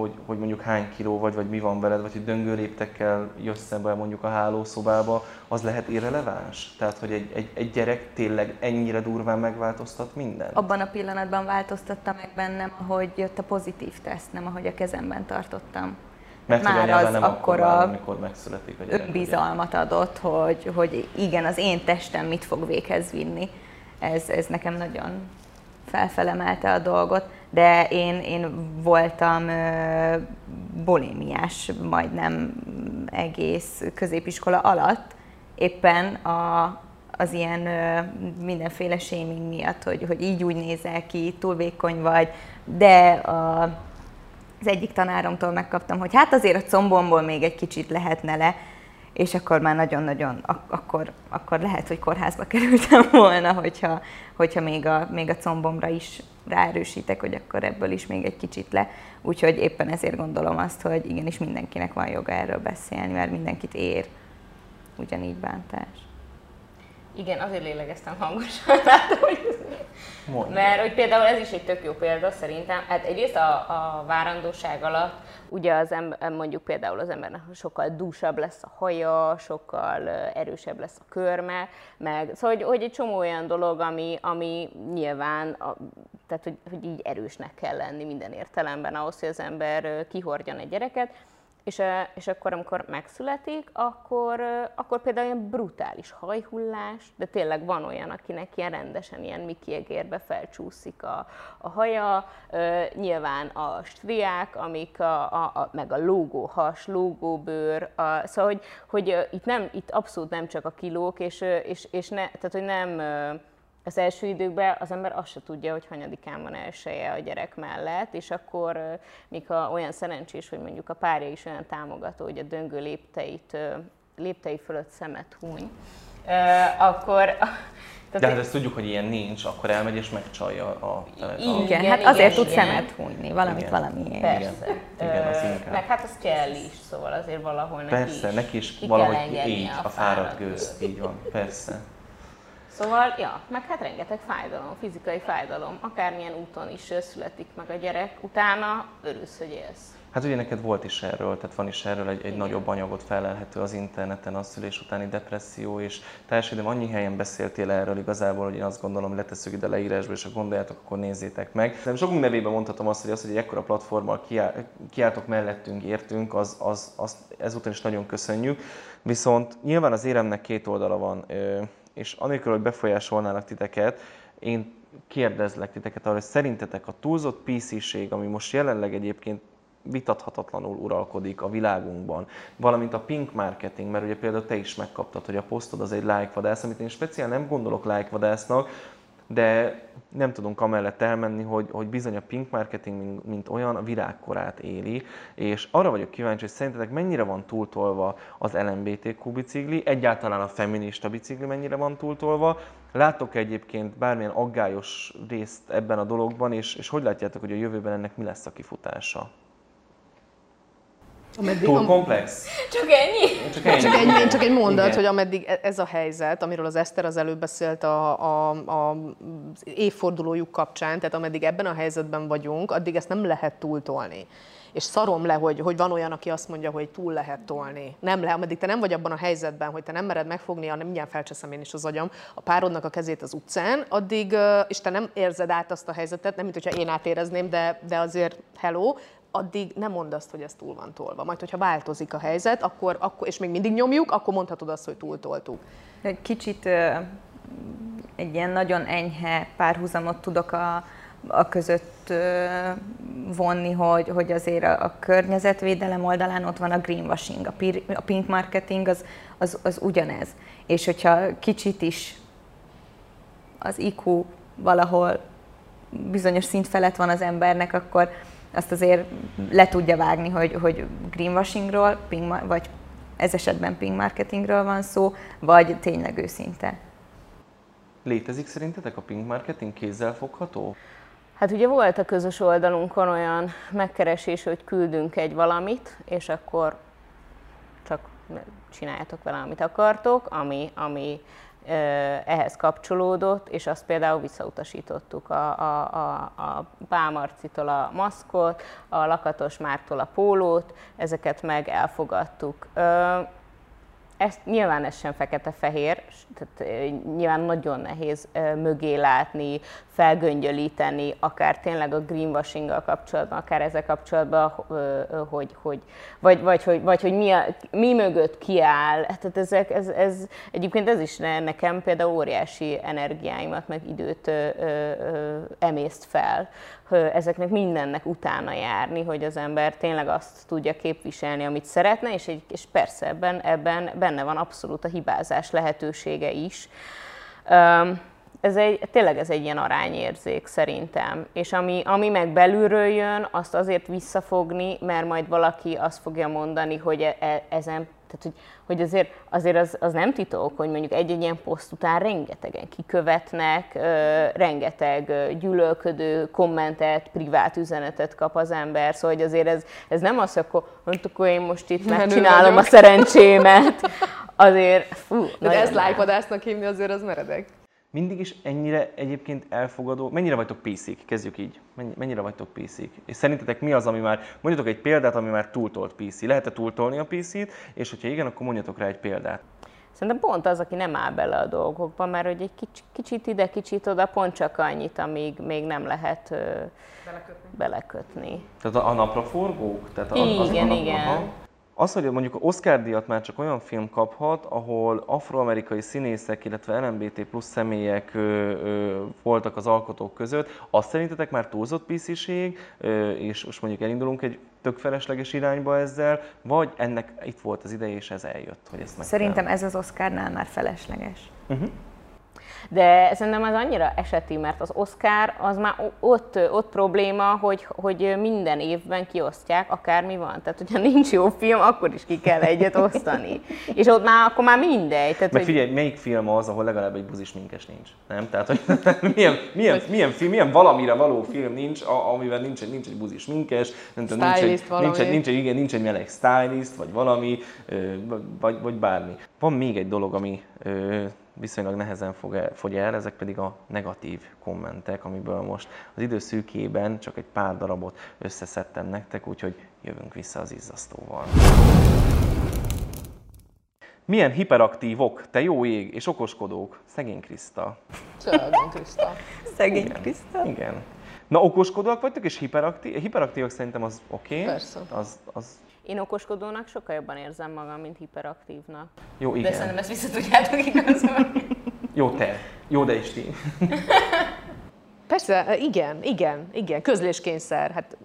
hogy, hogy mondjuk hány kiló vagy, vagy mi van veled, vagy hogy döngő léptekkel jössz szembe mondjuk a hálószobába, az lehet irreleváns? Tehát, hogy egy, egy, egy gyerek tényleg ennyire durván megváltoztat mindent? Abban a pillanatban változtatta meg bennem, ahogy jött a pozitív teszt, nem ahogy a kezemben tartottam. Mert hogy már az nem akkor vár, amikor megszületik a gyerek. önbizalmat adott, hogy, hogy igen, az én testem mit fog véghez vinni. Ez, ez nekem nagyon felfelemelte a dolgot, de én, én voltam ö, bulimás majdnem egész középiskola alatt, éppen a, az ilyen ö, mindenféle shaming miatt, hogy, hogy így úgy nézel ki, túl vékony vagy, de a, az egyik tanáromtól megkaptam, hogy hát azért a combomból még egy kicsit lehetne le, és akkor már nagyon-nagyon, ak- akkor, akkor lehet, hogy kórházba kerültem volna, hogyha, hogyha még, a, még a combomra is ráerősítek, hogy akkor ebből is még egy kicsit le. Úgyhogy éppen ezért gondolom azt, hogy igenis mindenkinek van joga erről beszélni, mert mindenkit ér ugyanígy bántás. Igen, azért lélegeztem hangosan, látom, hogy Mondj. Mert hogy például ez is egy tök jó példa szerintem. Hát egyrészt a, a várandóság alatt ugye az ember, mondjuk például az embernek sokkal dúsabb lesz a haja, sokkal erősebb lesz a körme, meg szóval, hogy, hogy egy csomó olyan dolog, ami, ami nyilván, a, tehát hogy, hogy így erősnek kell lenni minden értelemben ahhoz, hogy az ember kihordjon egy gyereket. És, és akkor, amikor megszületik, akkor, akkor például ilyen brutális hajhullás, de tényleg van olyan, akinek ilyen rendesen ilyen Mickey egérbe felcsúszik a, a haja, nyilván a striák, amik a, a, a, meg a lógó has, lógó bőr, a, szóval, hogy, hogy itt, nem, itt abszolút nem csak a kilók, és, és, és ne, tehát, hogy nem az első időkben az ember azt se tudja, hogy hanyadikán van elsője a gyerek mellett, és akkor, míg ha olyan szerencsés, hogy mondjuk a párja is olyan támogató, hogy a döngő lépteit, léptei fölött szemet húny, akkor... De hát ezt tudjuk, hogy ilyen nincs, akkor elmegy és megcsalja a Igen, Igen, igen, hát azért igen, tud igen. szemet hunyni, valamit Igen. valamiért. Persze. Igen, az inkább. Meg hát az kell is, szóval azért valahol neki Persze, is neki is valahogy így, a fáradt gőz, így van, persze. Szóval, ja, meg hát rengeteg fájdalom, fizikai fájdalom, akármilyen úton is születik meg a gyerek, utána örülsz, hogy élsz. Hát ugye neked volt is erről, tehát van is erről egy, egy nagyobb anyagot felelhető az interneten, a szülés utáni depresszió, és társadalom annyi helyen beszéltél erről igazából, hogy én azt gondolom, letesszük ide leírásba, és ha gondoljátok, akkor nézzétek meg. De sokunk nevében mondhatom azt, hogy az, hogy egy ekkora platformmal kiáll, kiálltok mellettünk, értünk, az, az, az, ezúton is nagyon köszönjük. Viszont nyilván az éremnek két oldala van, és anélkül, hogy befolyásolnának titeket, én kérdezlek titeket arra, hogy szerintetek a túlzott PC-ség, ami most jelenleg egyébként vitathatatlanul uralkodik a világunkban, valamint a pink marketing, mert ugye például te is megkaptad, hogy a posztod az egy lájkvadász, amit én speciál nem gondolok lájkvadásznak, de nem tudunk amellett elmenni, hogy, hogy bizony a pink marketing, mint, olyan, a virágkorát éli, és arra vagyok kíváncsi, hogy szerintetek mennyire van túltolva az LMBTQ bicikli, egyáltalán a feminista bicikli mennyire van túltolva, Láttok egyébként bármilyen aggályos részt ebben a dologban, és, és hogy látjátok, hogy a jövőben ennek mi lesz a kifutása? Ameddig, Túl am, komplex? Csak ennyi? Csak ennyi. csak, egy, csak egy mondat, Igen. hogy ameddig e- ez a helyzet, amiről az Eszter az előbb beszélt a, a, a, évfordulójuk kapcsán, tehát ameddig ebben a helyzetben vagyunk, addig ezt nem lehet túltolni. És szarom le, hogy, hogy van olyan, aki azt mondja, hogy túl lehet tolni. Nem lehet, ameddig te nem vagy abban a helyzetben, hogy te nem mered megfogni, hanem mindjárt felcseszem én is az agyam, a párodnak a kezét az utcán, addig, és te nem érzed át azt a helyzetet, nem mint hogyha én átérezném, de, de azért hello, addig nem mondd azt, hogy ez túl van tolva. Majd, hogyha változik a helyzet, akkor, akkor, és még mindig nyomjuk, akkor mondhatod azt, hogy túltoltuk. Egy kicsit egy ilyen nagyon enyhe párhuzamot tudok a, a között vonni, hogy, hogy azért a, környezetvédelem oldalán ott van a greenwashing, a, a pink marketing az, az, az ugyanez. És hogyha kicsit is az IQ valahol bizonyos szint felett van az embernek, akkor azt azért le tudja vágni, hogy, hogy greenwashingról, ping, vagy ez esetben ping marketingről van szó, vagy tényleg őszinte. Létezik szerintetek a pink marketing kézzel fogható? Hát ugye volt a közös oldalunkon olyan megkeresés, hogy küldünk egy valamit, és akkor csak csináljátok vele, amit akartok, ami, ami ehhez kapcsolódott, és azt például visszautasítottuk a, a, a, a Pálmarcitól a maszkot, a Lakatos Mártól a pólót, ezeket meg elfogadtuk ezt, nyilván ez sem fekete-fehér, tehát nyilván nagyon nehéz mögé látni, felgöngyölíteni, akár tényleg a greenwashing kapcsolatban, akár ezzel kapcsolatban, hogy, hogy, vagy, vagy, hogy, vagy hogy mi, a, mi mögött kiáll. Tehát ezek, ez, ez, egyébként ez is nekem például óriási energiáimat, meg időt emészt fel, ezeknek mindennek utána járni, hogy az ember tényleg azt tudja képviselni, amit szeretne, és, egy, és persze ebben, ebben benne van abszolút a hibázás lehetősége is. Ez egy, tényleg ez egy ilyen arányérzék szerintem. És ami, ami meg belülről jön, azt azért visszafogni, mert majd valaki azt fogja mondani, hogy e, e ezen tehát, hogy, hogy azért, azért az, az nem titok, hogy mondjuk egy-egy ilyen poszt után rengetegen kikövetnek, ö, rengeteg gyűlölködő kommentet, privát üzenetet kap az ember, szóval hogy azért ez, ez nem az, hogy akkor, hogy akkor én most itt megcsinálom a szerencsémet. Azért, fú, De ezt lájkodásznak hívni azért az meredek mindig is ennyire egyébként elfogadó, mennyire vagytok PC-k, kezdjük így, mennyire vagytok PC-k? És szerintetek mi az, ami már, mondjatok egy példát, ami már túltolt PC. Lehet-e túltolni a PC-t, és hogyha igen, akkor mondjatok rá egy példát. Szerintem pont az, aki nem áll bele a dolgokba, mert hogy egy kicsit, kicsit ide, kicsit oda, pont csak annyit, amíg még nem lehet belekötni. belekötni. Tehát a, a napraforgók? Tehát a, igen, az, a, igen. Aha. Az, hogy mondjuk Oscar díjat már csak olyan film kaphat, ahol afroamerikai színészek, illetve LMBT plusz személyek ö, ö, voltak az alkotók között, azt szerintetek már túlzott pisziség, és most mondjuk elindulunk egy tök felesleges irányba ezzel, vagy ennek itt volt az ideje, és ez eljött, hogy ezt meg Szerintem ez az Oscarnál már felesleges. Uh-huh. De szerintem az annyira eseti, mert az Oscar az már ott, ott probléma, hogy, hogy minden évben kiosztják, akármi van. Tehát, hogyha nincs jó film, akkor is ki kell egyet osztani. És ott már, akkor már mindegy. Tehát, Meg figyelj, hogy... melyik film az, ahol legalább egy buzis minkes nincs? Nem? Tehát, hogy milyen, milyen, milyen, film, milyen valamire való film nincs, amivel nincs, nincs egy buzis minkes, nem tudom, nincs, egy, nincs, egy, nincs, egy, igen, nincs egy meleg stylist, vagy valami, vagy, vagy bármi. Van még egy dolog, ami viszonylag nehezen fog el, fogy el, ezek pedig a negatív kommentek, amiből most az idő szűkében csak egy pár darabot összeszedtem nektek, úgyhogy jövünk vissza az izzasztóval. Milyen hiperaktívok, te jó ég, és okoskodók, szegény Kriszta. Szegény Kriszta. Szegény Kriszta. Igen. Na, okoskodóak vagytok, és hiperaktívak? Hiperaktívak szerintem az oké. Okay. Persze. Az, az én okoskodónak sokkal jobban érzem magam, mint hiperaktívnak. Jó, igen. De szerintem ezt vissza tudjátok igazolni. Jó, te. Jó, de is ti. Persze, igen, igen, igen. Közléskényszer. Hát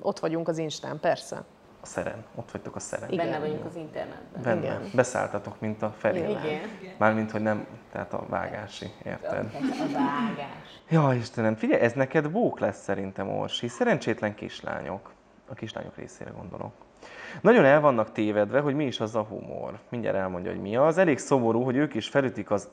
ott vagyunk az Instán, persze. A szeren. Ott vagytok a szeren. Igen. Benne vagyunk az internetben. Benne. Igen. Beszálltatok, mint a Feri. Igen. Mármint, hogy nem, tehát a vágási, érted? A vágás. Ja, Istenem, figyelj, ez neked bók lesz szerintem, Orsi. Szerencsétlen kislányok. A kislányok részére gondolok. Nagyon el vannak tévedve, hogy mi is az a humor. Mindjárt elmondja, hogy mi az. Elég szomorú, hogy ők is felütik az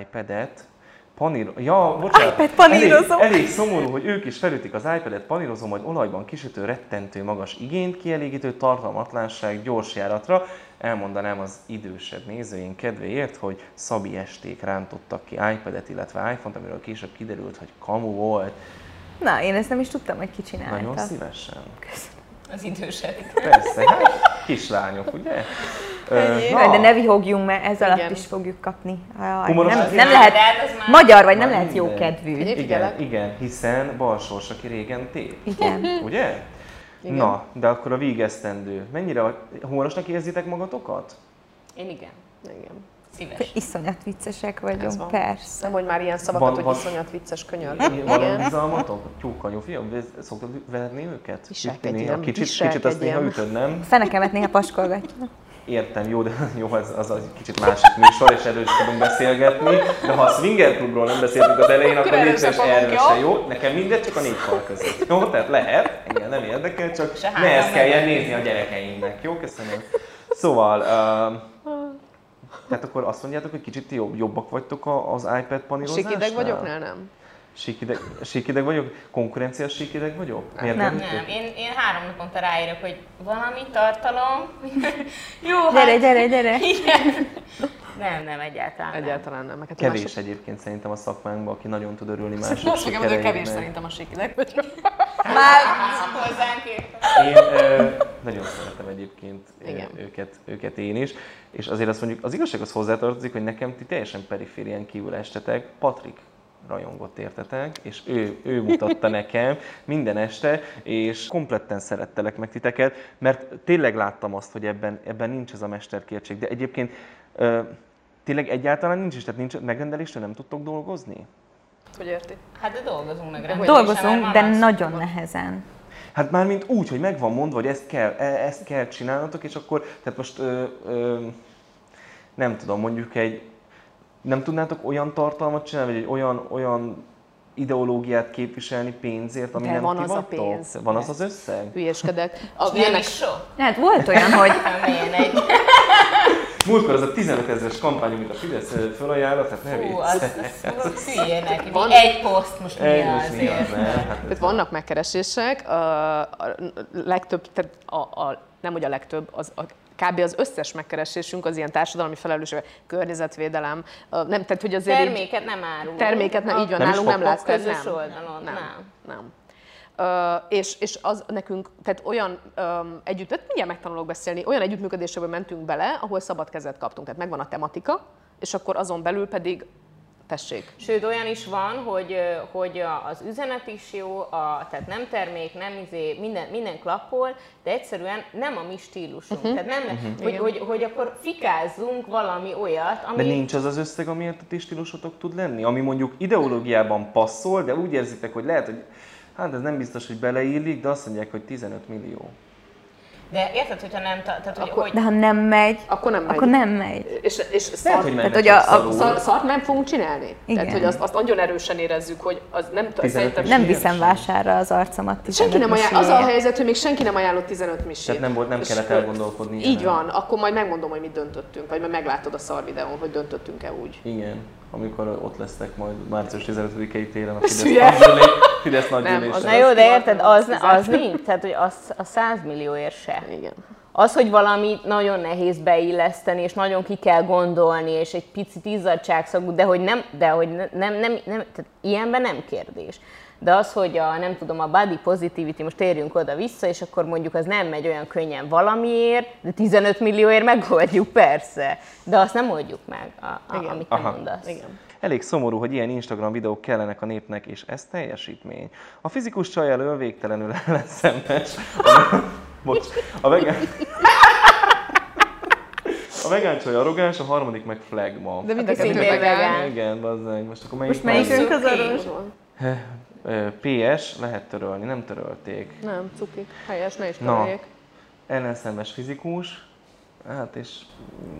iPad-et, panír... Ja, bocsánat. iPad panírozom. Elég, elég szomorú, hogy ők is felütik az iPad-et, panírozom, majd olajban kisütő, rettentő magas igényt, kielégítő tartalmatlanság gyors járatra. Elmondanám az idősebb nézőink kedvéért, hogy Szabi esték rántottak ki iPad-et, illetve iPhone-t, amiről később kiderült, hogy kamu volt. Na, én ezt nem is tudtam, hogy ki csinálta. Nagyon szívesen. Köszönöm. Az idősek. Persze, hát kislányok, ugye? Na. De ne vihogjunk, mert ez alatt is fogjuk kapni. Jaj, nem, nem, lehet magyar, vagy nem lehet jó kedvű. Igen, igen, hiszen balsors, aki régen tép. Igen. Ugye? Igen. Na, de akkor a végeztendő. Mennyire humorosnak érzitek magatokat? Én igen. Igen. Szíves. Iszonyat viccesek vagyunk, van. persze. Nem, hogy már ilyen szavakat, Van- hogy van- iszonyat vicces könyör. Van Igen. bizalmatok? Tyúkanyú fiam, szoktad verni őket? Néha? Kicsit, kicsit azt néha ütöd, nem? Fenekemet néha paskolgatja. Értem, jó, de jó, az, az egy kicsit másik műsor, és erről is tudunk beszélgetni. De ha a Swinger Clubról nem beszéltünk az elején, akkor szíves, fogunk, erről jó? se jó. Nekem mindegy, csak a négy fal között. Jó, tehát lehet, engem nem érdekel, csak Se ne ezt kelljen nézni a gyerekeimnek. Jó, köszönöm. Szóval, uh, tehát akkor azt mondjátok, hogy kicsit jobb, jobbak vagytok az iPad panírozásnál? Sikideg vagyok? Ne, nem. Síkideg, síkideg vagyok? Konkurenciás síkideg vagyok? Miért Nem. Nem, én, én három naponta ráírok, hogy valami tartalom. Jó, Gyere, hát, gyere, gyere! Igen. Nem, nem, egyáltalán nem. Egyáltalán nem. Hát Kevés mások- egyébként szerintem a szakmánkban, aki nagyon tud örülni mások Most igen, de kevés szerintem a sikideg vagyok. Már Hozzánk. Én ö, nagyon szeretem egyébként Igen. őket, őket én is, és azért azt mondjuk, az igazság az hozzátartozik, hogy nekem ti teljesen periférián kívül estetek, Patrik rajongott értetek, és ő, ő mutatta nekem minden este, és kompletten szerettelek meg titeket, mert tényleg láttam azt, hogy ebben, ebben nincs ez a mesterkértség, de egyébként ö, tényleg egyáltalán nincs is, tehát nincs megrendelésre nem tudtok dolgozni? Hogy érti? Hát de dolgozunk meg rá. dolgozunk, de nagyon nehezen. Hát már mint úgy, hogy meg van mondva, hogy ezt kell, e- ezt kell csinálnatok, és akkor, tehát most ö, ö, nem tudom, mondjuk egy, nem tudnátok olyan tartalmat csinálni, vagy egy olyan, olyan ideológiát képviselni pénzért, ami De nem van az a pénz. Van az az összeg? Hülyeskedek. A, Nem ilyenek, is sok. Hát volt olyan, hogy egy... Múltkor az a 15 ezeres kampány, amit a Fidesz felajánlott, hát ne az, az neki. Van- Egy poszt most mi Egy most mi az, ne? Hát Tehát ez vannak megkeresések, a, a legtöbb, tehát a, a, nem hogy a legtöbb, az, a, kb. az összes megkeresésünk az ilyen társadalmi felelősség, környezetvédelem, nem, tehát hogy azért így, Terméket nem árul. terméket, nem, így van, Nem nálunk nem látsz, Közös nem, oldalon, nem, nem. nem. Ö, és, és az nekünk, tehát olyan um, együtt, tehát mindjárt megtanulok beszélni, olyan együttműködésekbe mentünk bele, ahol szabad kezet kaptunk, tehát megvan a tematika, és akkor azon belül pedig tessék. Sőt, olyan is van, hogy, hogy a- az üzenet is jó, a, tehát nem termék, nem izé, minden, minden klappol, de egyszerűen nem a mi stílusunk. Mhm. Tehát nem, hogy, hogy, hogy, akkor fikázzunk valami olyat, ami... De nincs az az összeg, amiért a ti stílusotok tud lenni? Ami mondjuk ideológiában passzol, de úgy érzitek, hogy lehet, hogy hát ez nem biztos, hogy beleillik, de azt mondják, hogy 15 millió. De érted, hogyha nem... Tehát, hogy, Akkor- hogy de ha nem megy, Akkor nem megy. akkor nem megy. És, és Lehet, szar, hogy Tehát, hogy a- a- szarul. szar, szart nem fogunk csinálni. Igen. Tehát, hogy azt, azt nagyon erősen érezzük, hogy az nem, 15 szerintem Nem viszem vásárra az arcomat. senki nem 15 ajánl, az a helyzet, hogy még senki nem ajánlott 15 misét. Tehát nem volt, nem kellett elgondolkodni. Így ezen. van, akkor majd megmondom, hogy mit döntöttünk, vagy majd meglátod a szar videón, hogy döntöttünk-e úgy. Igen, amikor ott lesznek majd március 15-i téren a Ez Fidesz. Fidesz Nem, az Na jó, de érted, az, az nincs, tehát hogy az, a 100 millióért se. Igen. Az, hogy valami nagyon nehéz beilleszteni, és nagyon ki kell gondolni, és egy picit izzadságszagú, de hogy nem, de hogy ne- nem, nem, nem tehát ilyenben nem kérdés. De az, hogy a, nem tudom, a body positivity, most térjünk oda-vissza, és akkor mondjuk az nem megy olyan könnyen valamiért, de 15 millióért megoldjuk, persze. De azt nem oldjuk meg, a, a, Igen. amit te mondasz. Igen. Elég szomorú, hogy ilyen Instagram videók kellenek a népnek, és ez teljesítmény. A fizikus csaj elől végtelenül ellenszenves. A, bocs, a vegán... A vegán csaj arrogáns, a harmadik meg flagma. De mind a Aki kettő szintén vegán. Igen, bazzeg. Most akkor melyik Most melyikünk az arról? Ö, PS, lehet törölni, nem törölték. Nem, cuki. Helyes, ne is Na. töröljék. Ellenszenves fizikus, hát és...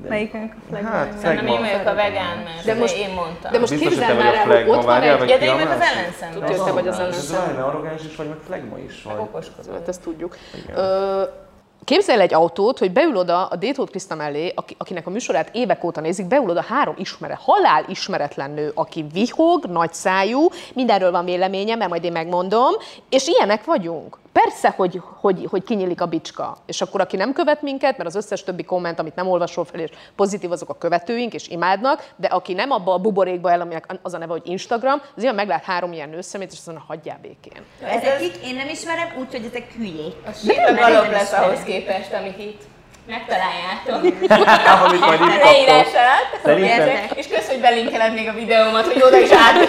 De, Melyikünk? Hát, Szerintem én flagma. vagyok a vegán, mert De most- én mondtam. De most te már a el, hogy ott van egy... vagy Ja, de én a meg az ellenszenves. Tudja, hogy te vagy az És ez arrogáns is vagy, meg flagma is vagy. Okoskodó. Hát ezt tudjuk. Képzelj el egy autót, hogy beül oda a Détót Kriszta mellé, aki, akinek a műsorát évek óta nézik, beül oda három ismeret, halál ismeretlen nő, aki vihog, nagyszájú, mindenről van véleménye, mert majd én megmondom, és ilyenek vagyunk. Persze, hogy, hogy, hogy kinyílik a bicska. És akkor, aki nem követ minket, mert az összes többi komment, amit nem olvasol fel, és pozitív, azok a követőink, és imádnak, de aki nem abba a buborékba el, aminek az a neve, hogy Instagram, az ilyen meglát három ilyen nőszemét, és azt mondja, hagyjál békén. Ezek kik? Én nem ismerem, úgyhogy ezek hülyék. Séta galop lesz ahhoz képest, amit itt megtaláljátok. Amit majd itt És kösz, hogy belinkeled még a videómat, hogy oda is át.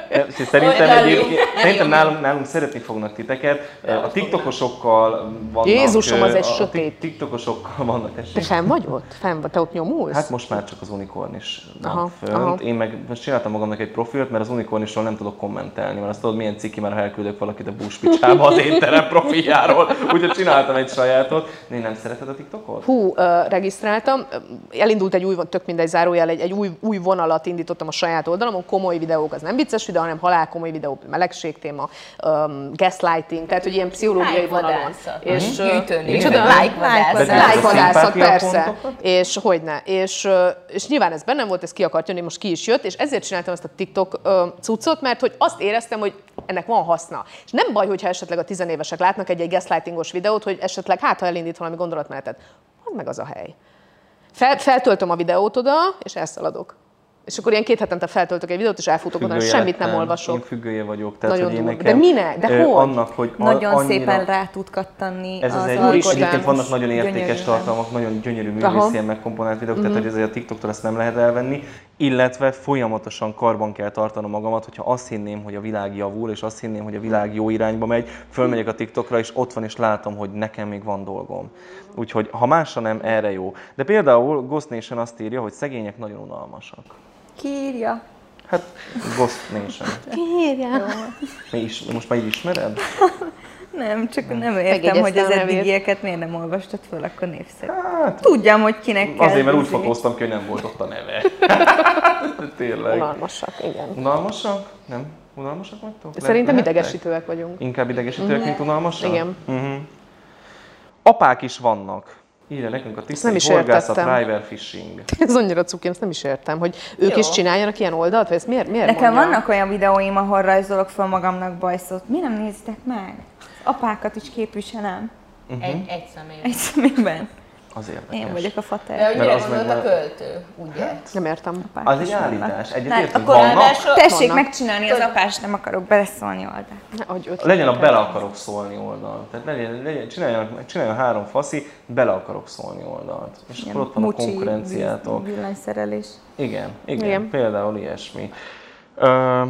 Szerintem Olyan egyébként, szerintem nálunk, nálunk szeretni fognak titeket. A tiktokosokkal vannak... Jézusom, az egy a sötét. tiktokosokkal vannak, Te tessék. fenn vagy ott? Fenn vagy? Te ott nyomulsz? Hát most már csak az unikorn is van Aha, fönt. aha. Én meg most csináltam magamnak egy profilt, mert az unikornisról nem tudok kommentelni, mert azt tudod milyen ciki, mert ha elküldök valakit a buszpicsába az étterem profiljáról. Úgyhogy csináltam egy sajátot. Én nem szereted a TikTokot? Hú, ö, regisztráltam, elindult egy új, tök mindegy zárójel, egy, egy új, új vonalat indítottam a saját oldalamon, komoly videók, az nem vicces videó, hanem halál komoly videó, melegség téma, um, gaslighting, tehát hogy ilyen pszichológiai vonalon. És, ö, Gyűjteni. micsoda? Like-vadászat. De Like a vadászat, szimpátia persze. És hogyne. És, ö, és nyilván ez bennem volt, ez ki akart jönni, most ki is jött, és ezért csináltam ezt a TikTok cuccot, mert hogy azt éreztem, hogy ennek van haszna. És nem baj, hogyha esetleg a tizenévesek látnak egy-egy gaslightingos videót, hogy esetleg hát, ha elindít valami gondolatmenetet. Az meg az a hely. Fel, feltöltöm a videót oda, és elszaladok. És akkor ilyen két hetente feltöltök egy videót, és elfutok oda, semmit nem lettem. Én olvasok. függője vagyok. Tehát, Nagyon hogy én nekem, De minek? De ö, hogy? Annak, hogy a- Nagyon annyira, szépen rá tud kattanni Ez az, az egy, egyébként vannak nagyon értékes Gyönyörűen. tartalmak, nagyon gyönyörű művészien megkomponált videók, tehát hogy ezért a TikToktól ezt nem lehet elvenni, illetve folyamatosan karban kell tartanom magamat, hogyha azt hinném, hogy a világ javul, és azt hinném, hogy a világ jó irányba megy, fölmegyek a TikTokra, és ott van, és látom, hogy nekem még van dolgom. Úgyhogy ha másra nem, erre jó. De például Ghost Nation azt írja, hogy szegények nagyon unalmasak. Kírja. Hát Ghost Nation. Mi is, most már így ismered? Nem, csak nem értem, Megjegyeztem hogy az eddigieket miért nem olvastad föl, akkor népszerű. Hát Tudjam, hogy kinek kell. azért, mert úgy fotóztam ki, hogy nem volt ott a neve. Tényleg. Unalmasak, igen. Unalmasak? Nem? Unalmasak vagytok? Le- Szerintem lehettek? idegesítőek vagyunk. Inkább idegesítőek, mint unalmasak? Igen. Uh-huh. Apák is vannak. Írja nekünk a nem tisztai is horgászat, értettem. river fishing. Ez annyira cuki, ezt nem is értem, hogy ők Jó. is csináljanak ilyen oldalt, vagy ezt miért, miért Nekem mondja? vannak olyan videóim, ahol rajzolok fel magamnak bajszot. Mi nem nézitek meg? Az apákat is képviselem. Egy, egy személy. Egy szemében. Az érdekes. Én vagyok a De fater. Mert mire az meg a költő, ugye? Nem értem. Apák Az is egy állítás. Egyetért, hogy vannak. ráadásul- Tessék Vannak. megcsinálni az apás, nem akarok beleszólni ötlet. Legyen a bele akarok szólni oldal. Tehát legyen, legyen, csináljon, csináljon három faszi, bele akarok szólni oldalt. És akkor ott van a Mucsi, konkurenciátok. víz- Villanyszerelés. Igen, igen, Igen. például ilyesmi. Ö,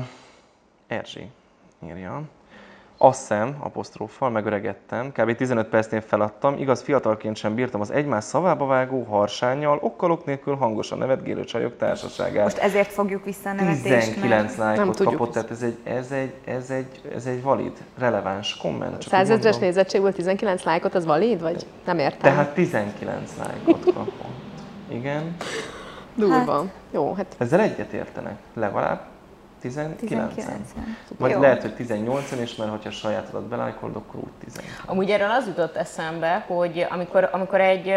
Erzsi írja. Asszem, aposztróffal, megöregettem, kb. 15 percnél feladtam, igaz fiatalként sem bírtam az egymás szavába vágó harsányjal, okkalok nélkül hangosan nevetgélő csajok társaságát. Most ezért fogjuk vissza a nevetést, 19 Nem lájkot kapott, tehát ez egy, ez, egy, ez, egy, ez egy valid, releváns komment. csak úgy Százezres mondom. nézettségből 19 lájkot, az valid, vagy nem értem? Tehát 19 lájkot kapott. Igen. Durva. Hát. Jó, hát Ezzel egyet értenek? Legalább 19 19 Vagy Jó. lehet, hogy 18 és mert hogyha sajátodat belájkolod, akkor úgy 10. Amúgy erről az jutott eszembe, hogy amikor, amikor egy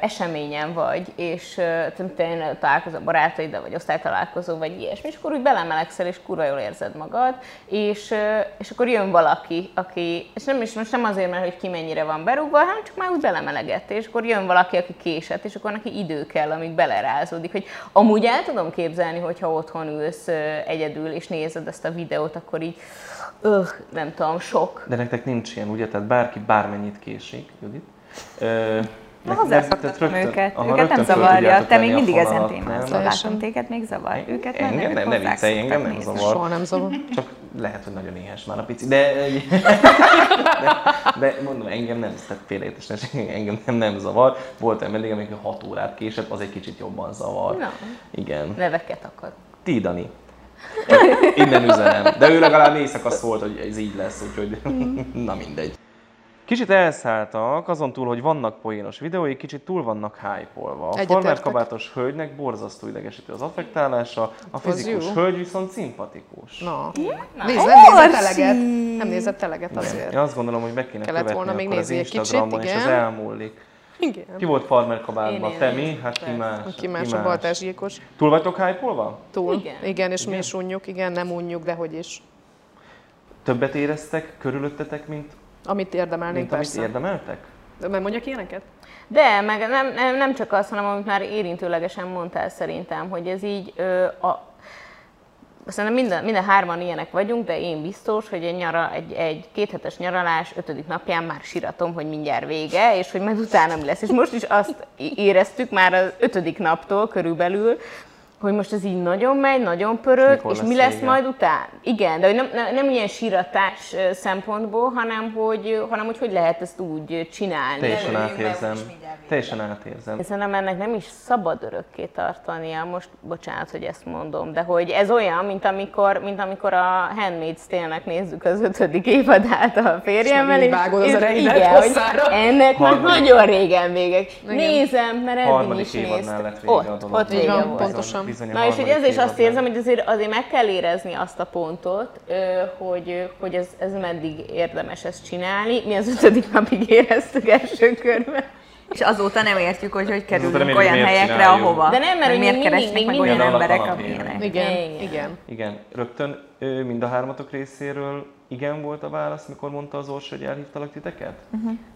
eseményen vagy, és te találkozol barátaiddal, vagy osztálytalálkozó, vagy ilyesmi, és akkor úgy belemelegszel, és kurva jól érzed magad, és, és akkor jön valaki, aki, és nem is most nem azért, mert hogy ki mennyire van berúgva, hanem csak már úgy belemelegett, és akkor jön valaki, aki késett, és akkor neki idő kell, amíg belerázódik, hogy amúgy el tudom képzelni, hogyha otthon ülsz egyedül, és nézed ezt a videót, akkor így, öh, nem tudom, sok. De nektek nincs ilyen, ugye? Tehát bárki bármennyit késik, Judit. Ö, Na, tehát őket. aha, őket nem zavarja. Te még a mindig ezen témázol. nem? Látom téged még zavar. Őket Engem nem, nem, ne viccelj, engem nem zavar. soha nem zavar. Csak lehet, hogy nagyon éhes már a pici, de, de, de mondom, engem nem, tehát félreértés, engem nem, nem zavar. Volt egy amikor 6 órát késett, az egy kicsit jobban zavar. Na. Igen. Neveket akad. Ti, Dani. Innen üzenem. De ő legalább éjszaka szólt, hogy ez így lesz, úgyhogy na mindegy. Kicsit elszálltak, azon túl, hogy vannak poénos videói, kicsit túl vannak hype-olva. A farmer kabátos hölgynek borzasztó idegesítő az affektálása, a fizikus jó. hölgy viszont szimpatikus. Na. Na. Nézd, nem nézett eleget. Nem nézett eleget azért. Én azt gondolom, hogy meg kéne Kellett követni volna még akkor az egy kicsit, Instagramon, és ez igen. elmúlik. Igen. Ki volt farmer kabátban? Te mi? Hát ki Persze. más? Ki más a baltásgyilkos? Túl vagytok hype-olva? Túl. Igen. Igen, és mi is unjuk, igen, nem unjuk, de hogy is. Többet éreztek körülöttetek, mint, Amit érdemelnénk, mint amit persze. érdemeltek? De meg mondjak ilyeneket? De, meg nem, nem, nem csak az, hanem amit már érintőlegesen mondtál szerintem, hogy ez így ö, a, Szerintem minden, minden hárman ilyenek vagyunk, de én biztos, hogy egy, nyara, egy, egy kéthetes nyaralás ötödik napján már siratom, hogy mindjárt vége, és hogy majd utána mi lesz. És most is azt éreztük már az ötödik naptól körülbelül, hogy most ez így nagyon megy, nagyon pörög, és lesz mi lesz vége? majd után? Igen, de hogy nem, nem, nem ilyen síratás szempontból, hanem hogy, hanem hogy hogy lehet ezt úgy csinálni. Teljesen átérzem. vége. Teljesen átérzem. Szerintem ennek nem is szabad örökké tartania, most bocsánat, hogy ezt mondom, de hogy ez olyan, mint amikor, mint amikor a Handmaid's Tale-nek nézzük az ötödik évadát a férjemmel, És vágod az és igen, hogy ennek már Harmadik. nagyon régen végek. Igen. Nézem, mert eddig is néztem. vége Ott, ott vége van, volt. pontosan. Bizony a Na és hogy ez is azt érzem, hogy azért, azért meg kell érezni azt a pontot, hogy, hogy ez, ez meddig érdemes ezt csinálni. Mi az ötödik napig éreztük első körben. És azóta nem értjük, hogy hogy kerülünk olyan miért helyekre, csináljuk. ahova. De nem, mert miért még keresnek mindig- meg még olyan emberek, amilyenek. Igen, Igen. igen. Rögtön mind a hármatok részéről igen volt a válasz, mikor mondta az Orsi, hogy elhívtalak titeket?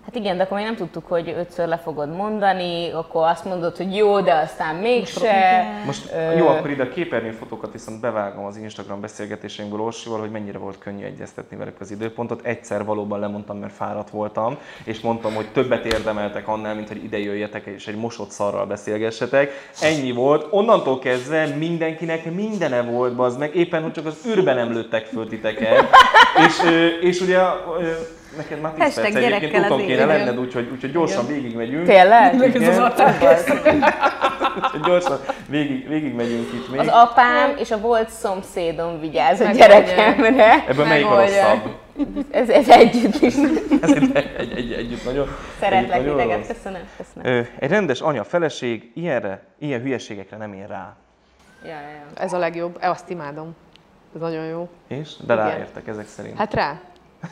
Hát igen, de akkor még nem tudtuk, hogy ötször le fogod mondani, akkor azt mondod, hogy jó, de aztán mégse. Most jó, akkor ide a képernyőfotókat viszont bevágom az Instagram beszélgetéseinkből Orsival, hogy mennyire volt könnyű egyeztetni velük az időpontot. Egyszer valóban lemondtam, mert fáradt voltam, és mondtam, hogy többet érdemeltek annál, mint hogy ide jöjjetek és egy mosott szarral beszélgessetek. Ennyi volt. Onnantól kezdve mindenkinek mindene volt, az meg éppen, hogy csak az űrben nem lőttek föl titeket. És, és ugye neked már 10 Hashtag perc egyébként úton kéne lenned, úgyhogy, úgyhogy gyorsan végigmegyünk. Tényleg? Ez az gyorsan végig, végig megyünk itt még. Az apám és a volt szomszédom vigyáz a gyerekemre. Ebből melyik a rosszabb? Ez, ez együtt is. Ez egy, egy, egy, együtt nagyon, Szeretlek együtt nagyon rossz. köszönöm. köszönöm. Ö, egy rendes anya, feleség ilyenre, ilyen hülyeségekre nem ér rá. Ja, ja, ja. Ez a legjobb. Azt imádom. Ez nagyon jó. És? De Igen. ráértek ezek szerint. Hát rá.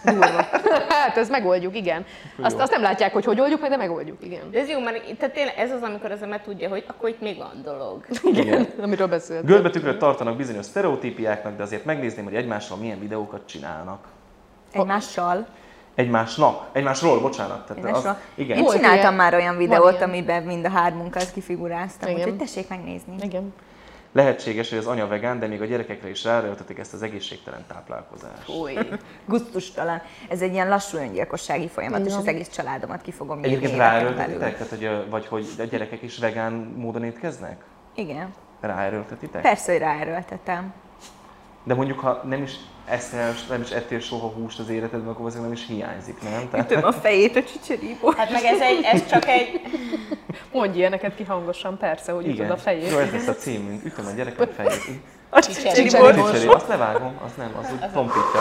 Durva. hát ezt megoldjuk, igen. Azt, azt nem látják, hogy hogy oldjuk meg, de megoldjuk, igen. De ez jó, mert tehát tényleg ez az, amikor az ember tudja, hogy akkor itt még van dolog. Igen. Amiről beszélt. Görbetükröt tartanak bizonyos sztereotípiáknak, de azért megnézném, hogy egymással milyen videókat csinálnak. Egymással. Egymásnak, egymásról, bocsánat. Tehát Egymásról. Az, igen. Én csináltam már olyan videót, amiben mind a hármunkat kifiguráztam, Igen. úgyhogy tessék megnézni. Igen. Lehetséges, hogy az anya vegán, de még a gyerekekre is ráerőltetik ezt az egészségtelen táplálkozást. Új, gusztustalan. Ez egy ilyen lassú öngyilkossági folyamat, és az egész családomat ki fogom nyírni Egyébként ráerőltetitek? Tehát, hogy, vagy hogy a gyerekek is vegán módon étkeznek? Igen. Ráerőltetitek? Persze, hogy ráerőltetem. De mondjuk, ha nem is eszel, nem is ettél soha húst az életedben, akkor azért nem is hiányzik, nem? Tehát, Ütöm a fejét a csicseríból. Hát meg ez, egy, ez csak egy... Mondj ilyeneket ki hangosan, persze, hogy igen. a fejét. Jó, ez lesz a címünk. Ütöm a gyerekem fejét. A. Csicseri, azt levágom, az nem, az úgy tompítja.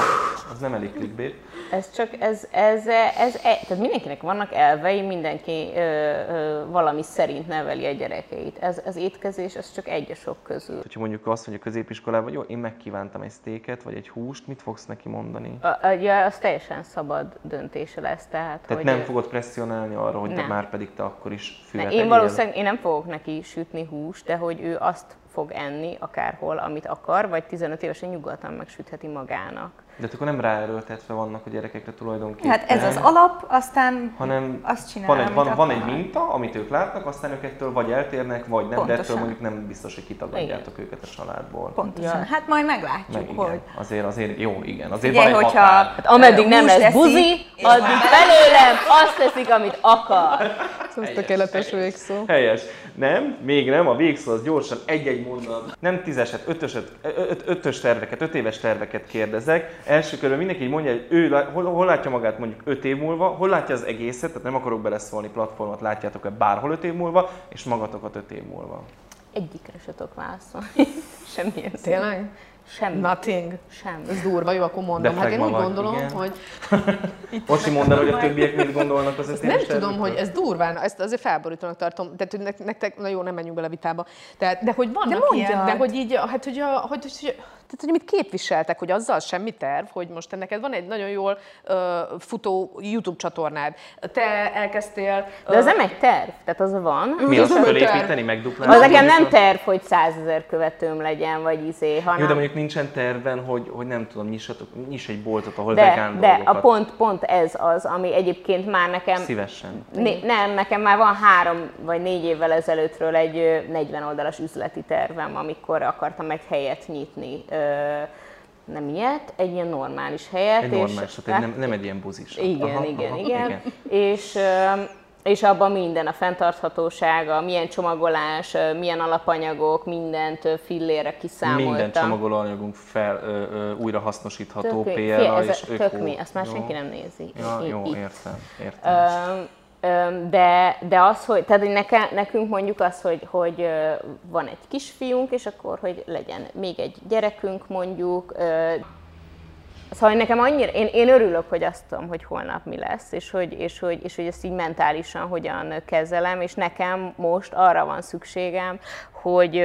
Az nem elég clickbait. Ez csak, ez, ez, ez, ez, tehát mindenkinek vannak elvei, mindenki ö, ö, valami szerint neveli a gyerekeit. Ez, az étkezés, ez csak egy a sok közül. Hogyha mondjuk azt mondja középiskolában, jó, én megkívántam egy sztéket, vagy egy húst, mit fogsz neki mondani? A, a, ja, az teljesen szabad döntése lesz, tehát, Tehát hogy nem fogod presszionálni arra, hogy te már pedig te akkor is Ne, füvet én egyél? valószínűleg én nem fogok neki sütni húst, de hogy ő azt fog enni akárhol, amit akar, vagy 15 évesen nyugodtan megsütheti magának. De hát akkor nem ráerőltetve vannak a gyerekekre tulajdonképpen. Hát ez az alap, aztán hanem azt csinál, van, egy, van, van egy minta, amit ők látnak, aztán ők ettől vagy eltérnek, vagy nem, de Pontosan. ettől mondjuk nem biztos, hogy kitagadjátok őket a családból. Pontosan. Ja. Hát majd meglátjuk, Meg igen, hogy... azért, azért jó, igen, azért Figyelj, van egy hogyha határ. Hát ameddig nem lesz eszik, buzi, addig belőlem azt teszik, amit akar. Ez tökéletes végszó. Helyes. Nem, még nem, a végszó az gyorsan egy-egy mondat. Nem tízeset, ötöset, öt, ötös terveket, öt éves terveket kérdezek. Első körben mindenki így mondja, hogy ő hol, hol, látja magát mondjuk öt év múlva, hol látja az egészet, tehát nem akarok beleszólni platformot, látjátok-e bárhol öt év múlva, és magatokat öt év múlva. Egyikre se tudok válaszolni. Semmilyen. Tényleg? Semmi. Nothing. Semmi. Ez durva, jó, akkor mondom. De Hát én úgy gondolom, igen. hogy Most mondd el, hogy a többiek mit gondolnak az öt nem tudom, hogy ez durván, ezt azért felborítónak tartom, tehát hogy nek- nektek, na jó, nem menjünk bele vitába, tehát, de hogy vannak mondjad. ilyen, de hogy így, hát hogy, a, hogy, hogy tehát, hogy mit képviseltek, hogy azzal semmi terv, hogy most te neked van egy nagyon jól uh, futó YouTube csatornád, te elkezdtél... De az nem egy terv, tehát az van. Mi Ez azt nem fölépíteni, megduplálni? Az nekem nem terv, hogy 100 ezer követőm legyen, vagy izé, hanem... Jó, de mondjuk nincsen terven, hogy, hogy nem tudom, nyissatok, nyiss egy boltot, ahol de, vegán de dolgokat. a pont, pont ez az, ami egyébként már nekem... Szívesen. Né, nem, nekem már van három vagy négy évvel ezelőttről egy ö, 40 oldalas üzleti tervem, amikor akartam egy helyet nyitni. Ö, nem ilyet, egy ilyen normális helyet. Egy és- normális, tehát egy, nem, nem egy ilyen buzis. Igen, Aha, igen, aha, igen, És, ö, és abban minden, a fenntarthatósága, milyen csomagolás, ö, milyen alapanyagok, mindent ö, fillére kiszámoltam. Minden csomagolóanyagunk fel, ö, ö, újra hasznosítható, Tök, PLA és öko. tök mi, azt már Jó. senki nem nézi. Ja, jó, értem, értem. Öm, De, de az, hogy, tehát hogy neke, nekünk mondjuk az, hogy, hogy van egy kisfiunk, és akkor, hogy legyen még egy gyerekünk mondjuk, Szóval nekem annyira, én, én örülök, hogy azt tudom, hogy holnap mi lesz, és hogy, és, hogy, és hogy ezt így mentálisan hogyan kezelem, és nekem most arra van szükségem, hogy,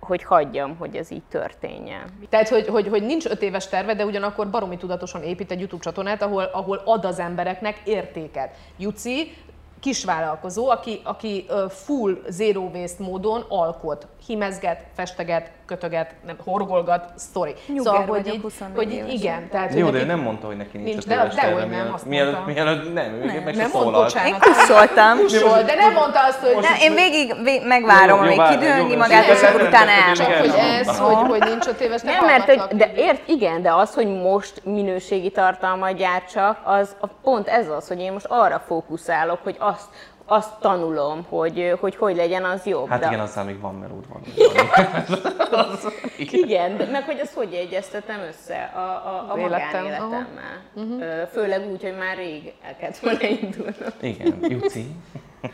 hogy hagyjam, hogy ez így történjen. Tehát, hogy, hogy, hogy nincs öt éves terve, de ugyanakkor baromi tudatosan épít egy YouTube csatornát, ahol, ahol ad az embereknek értéket. Juci, kisvállalkozó, aki, aki full zero waste módon alkot, himezget, festeget, kötöget, nem, horgolgat, story. Nyugger hogy, vagyok, így, 24 hogy így, igen, tehát Jó, hogy de ő neki- nem mondta, hogy neki nincs, Nincs, de- éves dehogy terve, nem, mielőtt- azt mielőtt, mondta. mielőtt, nem, ő meg se nem mond szólalt. bocsánat. Kuszoltam. Kusol, de nem mondta azt, hogy Ne, én végig, végig megvárom, amíg kidőlni magát, és akkor utána jó, csak hogy ez, hogy, hogy nincs öt éves, Nem, mert hogy, de ért, igen, de az, hogy most minőségi tartalmat gyártsak, az a, pont ez az, hogy én most arra fókuszálok, hogy azt, azt tanulom, hogy, hogy hogy legyen az jobb. Hát de, igen, azzal még van melód van. igen, de meg hogy ezt hogy egyeztetem össze a, a, a magánéletemmel. Ö, Főleg úgy, hogy már rég el kellett volna indulnom. Igen, Juci,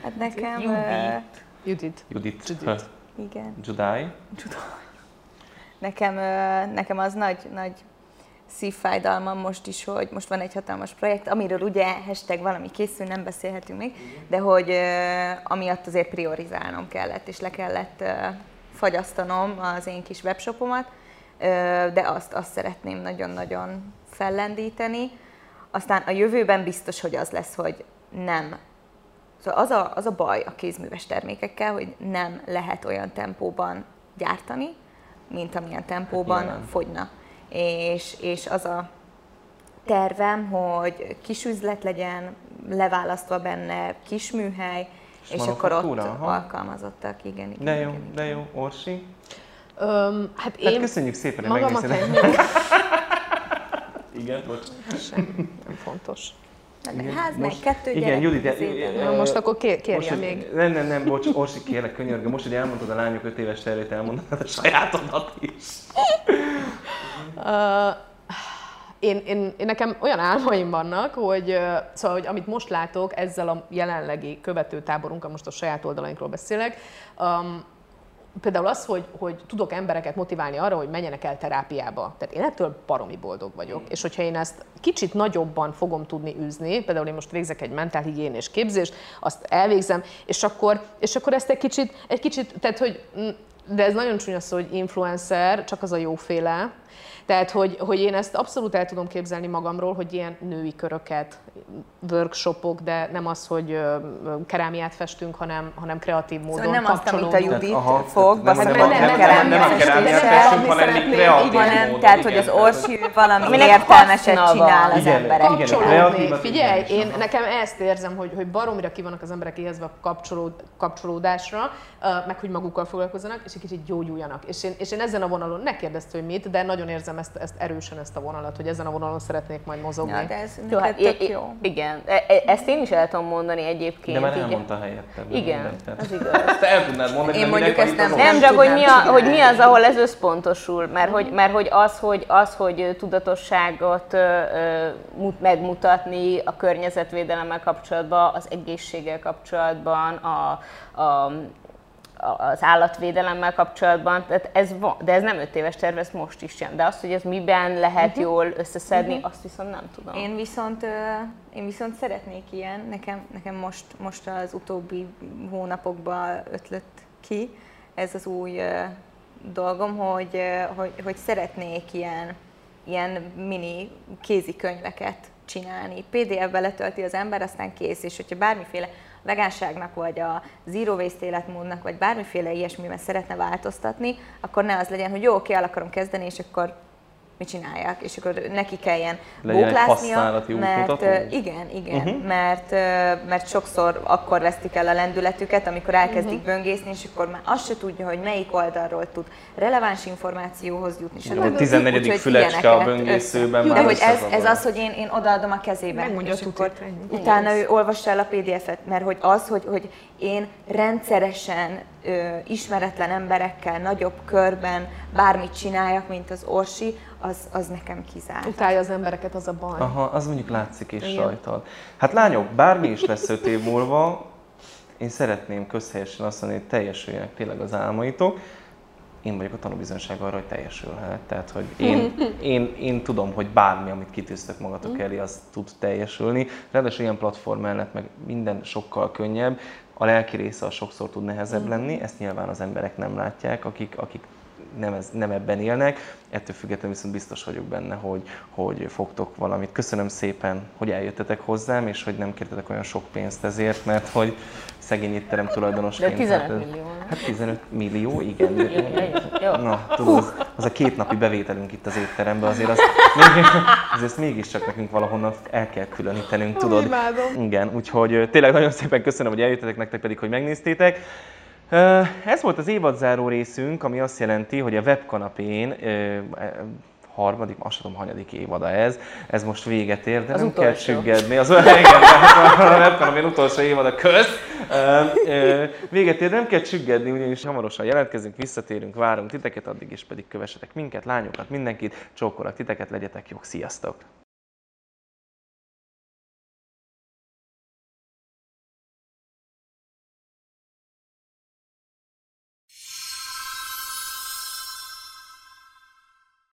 Hát nekem, Judit. Judit, Judit. igen, Judai. nekem, ö, nekem az nagy, nagy szívfájdalmam most is, hogy most van egy hatalmas projekt, amiről ugye hashtag valami készül, nem beszélhetünk még, de hogy ö, amiatt azért priorizálnom kellett, és le kellett ö, fagyasztanom az én kis webshopomat, ö, de azt, azt szeretném nagyon-nagyon fellendíteni. Aztán a jövőben biztos, hogy az lesz, hogy nem Szóval az a, az a baj a kézműves termékekkel, hogy nem lehet olyan tempóban gyártani, mint amilyen tempóban nyilván. fogyna. És, és az a tervem, hogy kis üzlet legyen, leválasztva benne kis műhely, és, És akkor ott aha. alkalmazottak, igen, igen. De jó, igen, igen. de jó. Orsi? Öm, hát Hát én köszönjük szépen, hogy megnézted. Igen, bocs. nem fontos. Meg ház, meg Most- kettő igen, gyerek, Judit, éven. Na most akkor kér, Most, kérje hogy- még. Nem, nem, nem, bocs, Orsi, kérlek, könyörgöm. Most, hogy elmondtad a lányok 5 éves tervét, elmondanád a sajátodat is. Uh, én, én, én, nekem olyan álmaim vannak, hogy, szóval, hogy amit most látok ezzel a jelenlegi követőtáborunkkal, most a saját oldalainkról beszélek, um, például az, hogy, hogy tudok embereket motiválni arra, hogy menjenek el terápiába. Tehát én ettől baromi boldog vagyok. És hogyha én ezt kicsit nagyobban fogom tudni űzni, például én most végzek egy mentálhigiénés képzést, azt elvégzem, és akkor, és akkor ezt egy kicsit, egy kicsit, tehát hogy mm, de ez nagyon csúnya szó, hogy influencer, csak az a jóféle. Tehát, hogy, hogy én ezt abszolút el tudom képzelni magamról, hogy ilyen női köröket, workshopok, de nem az, hogy kerámiát festünk, hanem, hanem kreatív módon Szóval nem azt, amit a. Judit fog, nem- vagy nem- nem, nem- nem, a kerámiát festünk, hanem kreatív módon, tehát, hogy az Orsi valami értelmeset csinál az emberek. kapcsolódni. Figyelj, én nekem ezt érzem, hogy, hogy baromira ki vannak az emberek éhezve a kapcsolód, kapcsolódásra, meg hogy magukkal foglalkozzanak, és egy kicsit gyógyuljanak. És én, és én ezen a vonalon, ne kérdezd, hogy mit, de nagyon érzem ezt, ezt erősen, ezt a vonalat, hogy ezen a vonalon szeretnék majd mozogni. Ja, de ez Jó, hát, tök jó. igen, E- e- ezt én is el tudom mondani egyébként. De már elmondta helyettem. Igen, az igaz. Te el tudnád mondani, Én mondjuk ezt nem- Nem, csak hogy mi, a, hogy mi az, ahol ez összpontosul, mert hogy, mert hogy az, hogy, az, hogy tudatosságot ö, megmutatni a környezetvédelemmel kapcsolatban, az egészséggel kapcsolatban, a, a- az állatvédelemmel kapcsolatban, tehát ez van, de ez nem öt éves terv, ez most is jön. De az, hogy ez miben lehet jól összeszedni, azt viszont nem tudom. Én viszont, én viszont szeretnék ilyen, nekem, nekem most, most az utóbbi hónapokban ötlött ki ez az új dolgom, hogy, hogy, hogy szeretnék ilyen, ilyen mini kézikönyveket csinálni. PDF-be letölti az ember, aztán kész, és hogyha bármiféle vegánságnak, vagy a zero waste életmódnak, vagy bármiféle ilyesmiben szeretne változtatni, akkor ne az legyen, hogy jó, oké, el akarom kezdeni, és akkor mit csinálják, és akkor neki kelljen Legyen egy bókláznia, mert útmutató? igen, igen, uh-huh. mert, mert sokszor akkor vesztik el a lendületüket, amikor elkezdik uh-huh. böngészni, és akkor már azt se tudja, hogy melyik oldalról tud releváns információhoz jutni. A stb. 14. Úgyhogy fülecske a böngészőben már De hogy ez, ez az, hogy én, én odaadom a kezébe, Megmondja és a akkor utána ő olvassa el a PDF-et, mert hogy az, hogy, hogy én rendszeresen ö, ismeretlen emberekkel, nagyobb körben bármit csináljak, mint az Orsi, az, az nekem kizárt. Utálja az embereket, az a baj. Aha, az mondjuk látszik is Igen. rajtad. Hát lányok, bármi is lesz öt év múlva, én szeretném közhelyesen azt mondani, hogy teljesüljenek tényleg az álmaitok. Én vagyok a tanúbizonyság arra, hogy teljesülhet. Tehát, hogy én, én, én tudom, hogy bármi, amit kitűztök magatok elé, az tud teljesülni. Ráadásul ilyen platform mellett meg minden sokkal könnyebb. A lelki része az sokszor tud nehezebb lenni, ezt nyilván az emberek nem látják, akik, akik nem, ez, nem ebben élnek. Ettől függetlenül viszont biztos vagyok benne, hogy, hogy fogtok valamit. Köszönöm szépen, hogy eljöttetek hozzám, és hogy nem kértetek olyan sok pénzt ezért, mert hogy szegény étterem tulajdonosként. De 15 hát, millió? Hát 15 millió, igen. Jó. Na, tudod, az, az a két napi bevételünk itt az étteremben, azért az, még, azért mégiscsak nekünk valahonnan el kell különítenünk, tudod. imádom. Igen, úgyhogy tényleg nagyon szépen köszönöm, hogy eljöttetek, nektek pedig, hogy megnéztétek. Ez volt az évadzáró részünk, ami azt jelenti, hogy a webkanapén ö, harmadik, azt tudom, hanyadik évada ez, ez most véget ér, de Az nem kell utolsó. csüggedni. Az, igen, tehát a webkanapén utolsó évada köz. Véget ér, de nem kell csüggedni, ugyanis hamarosan jelentkezünk, visszatérünk, várunk titeket, addig is pedig kövessetek minket, lányokat, mindenkit, csókolak titeket, legyetek jók, sziasztok!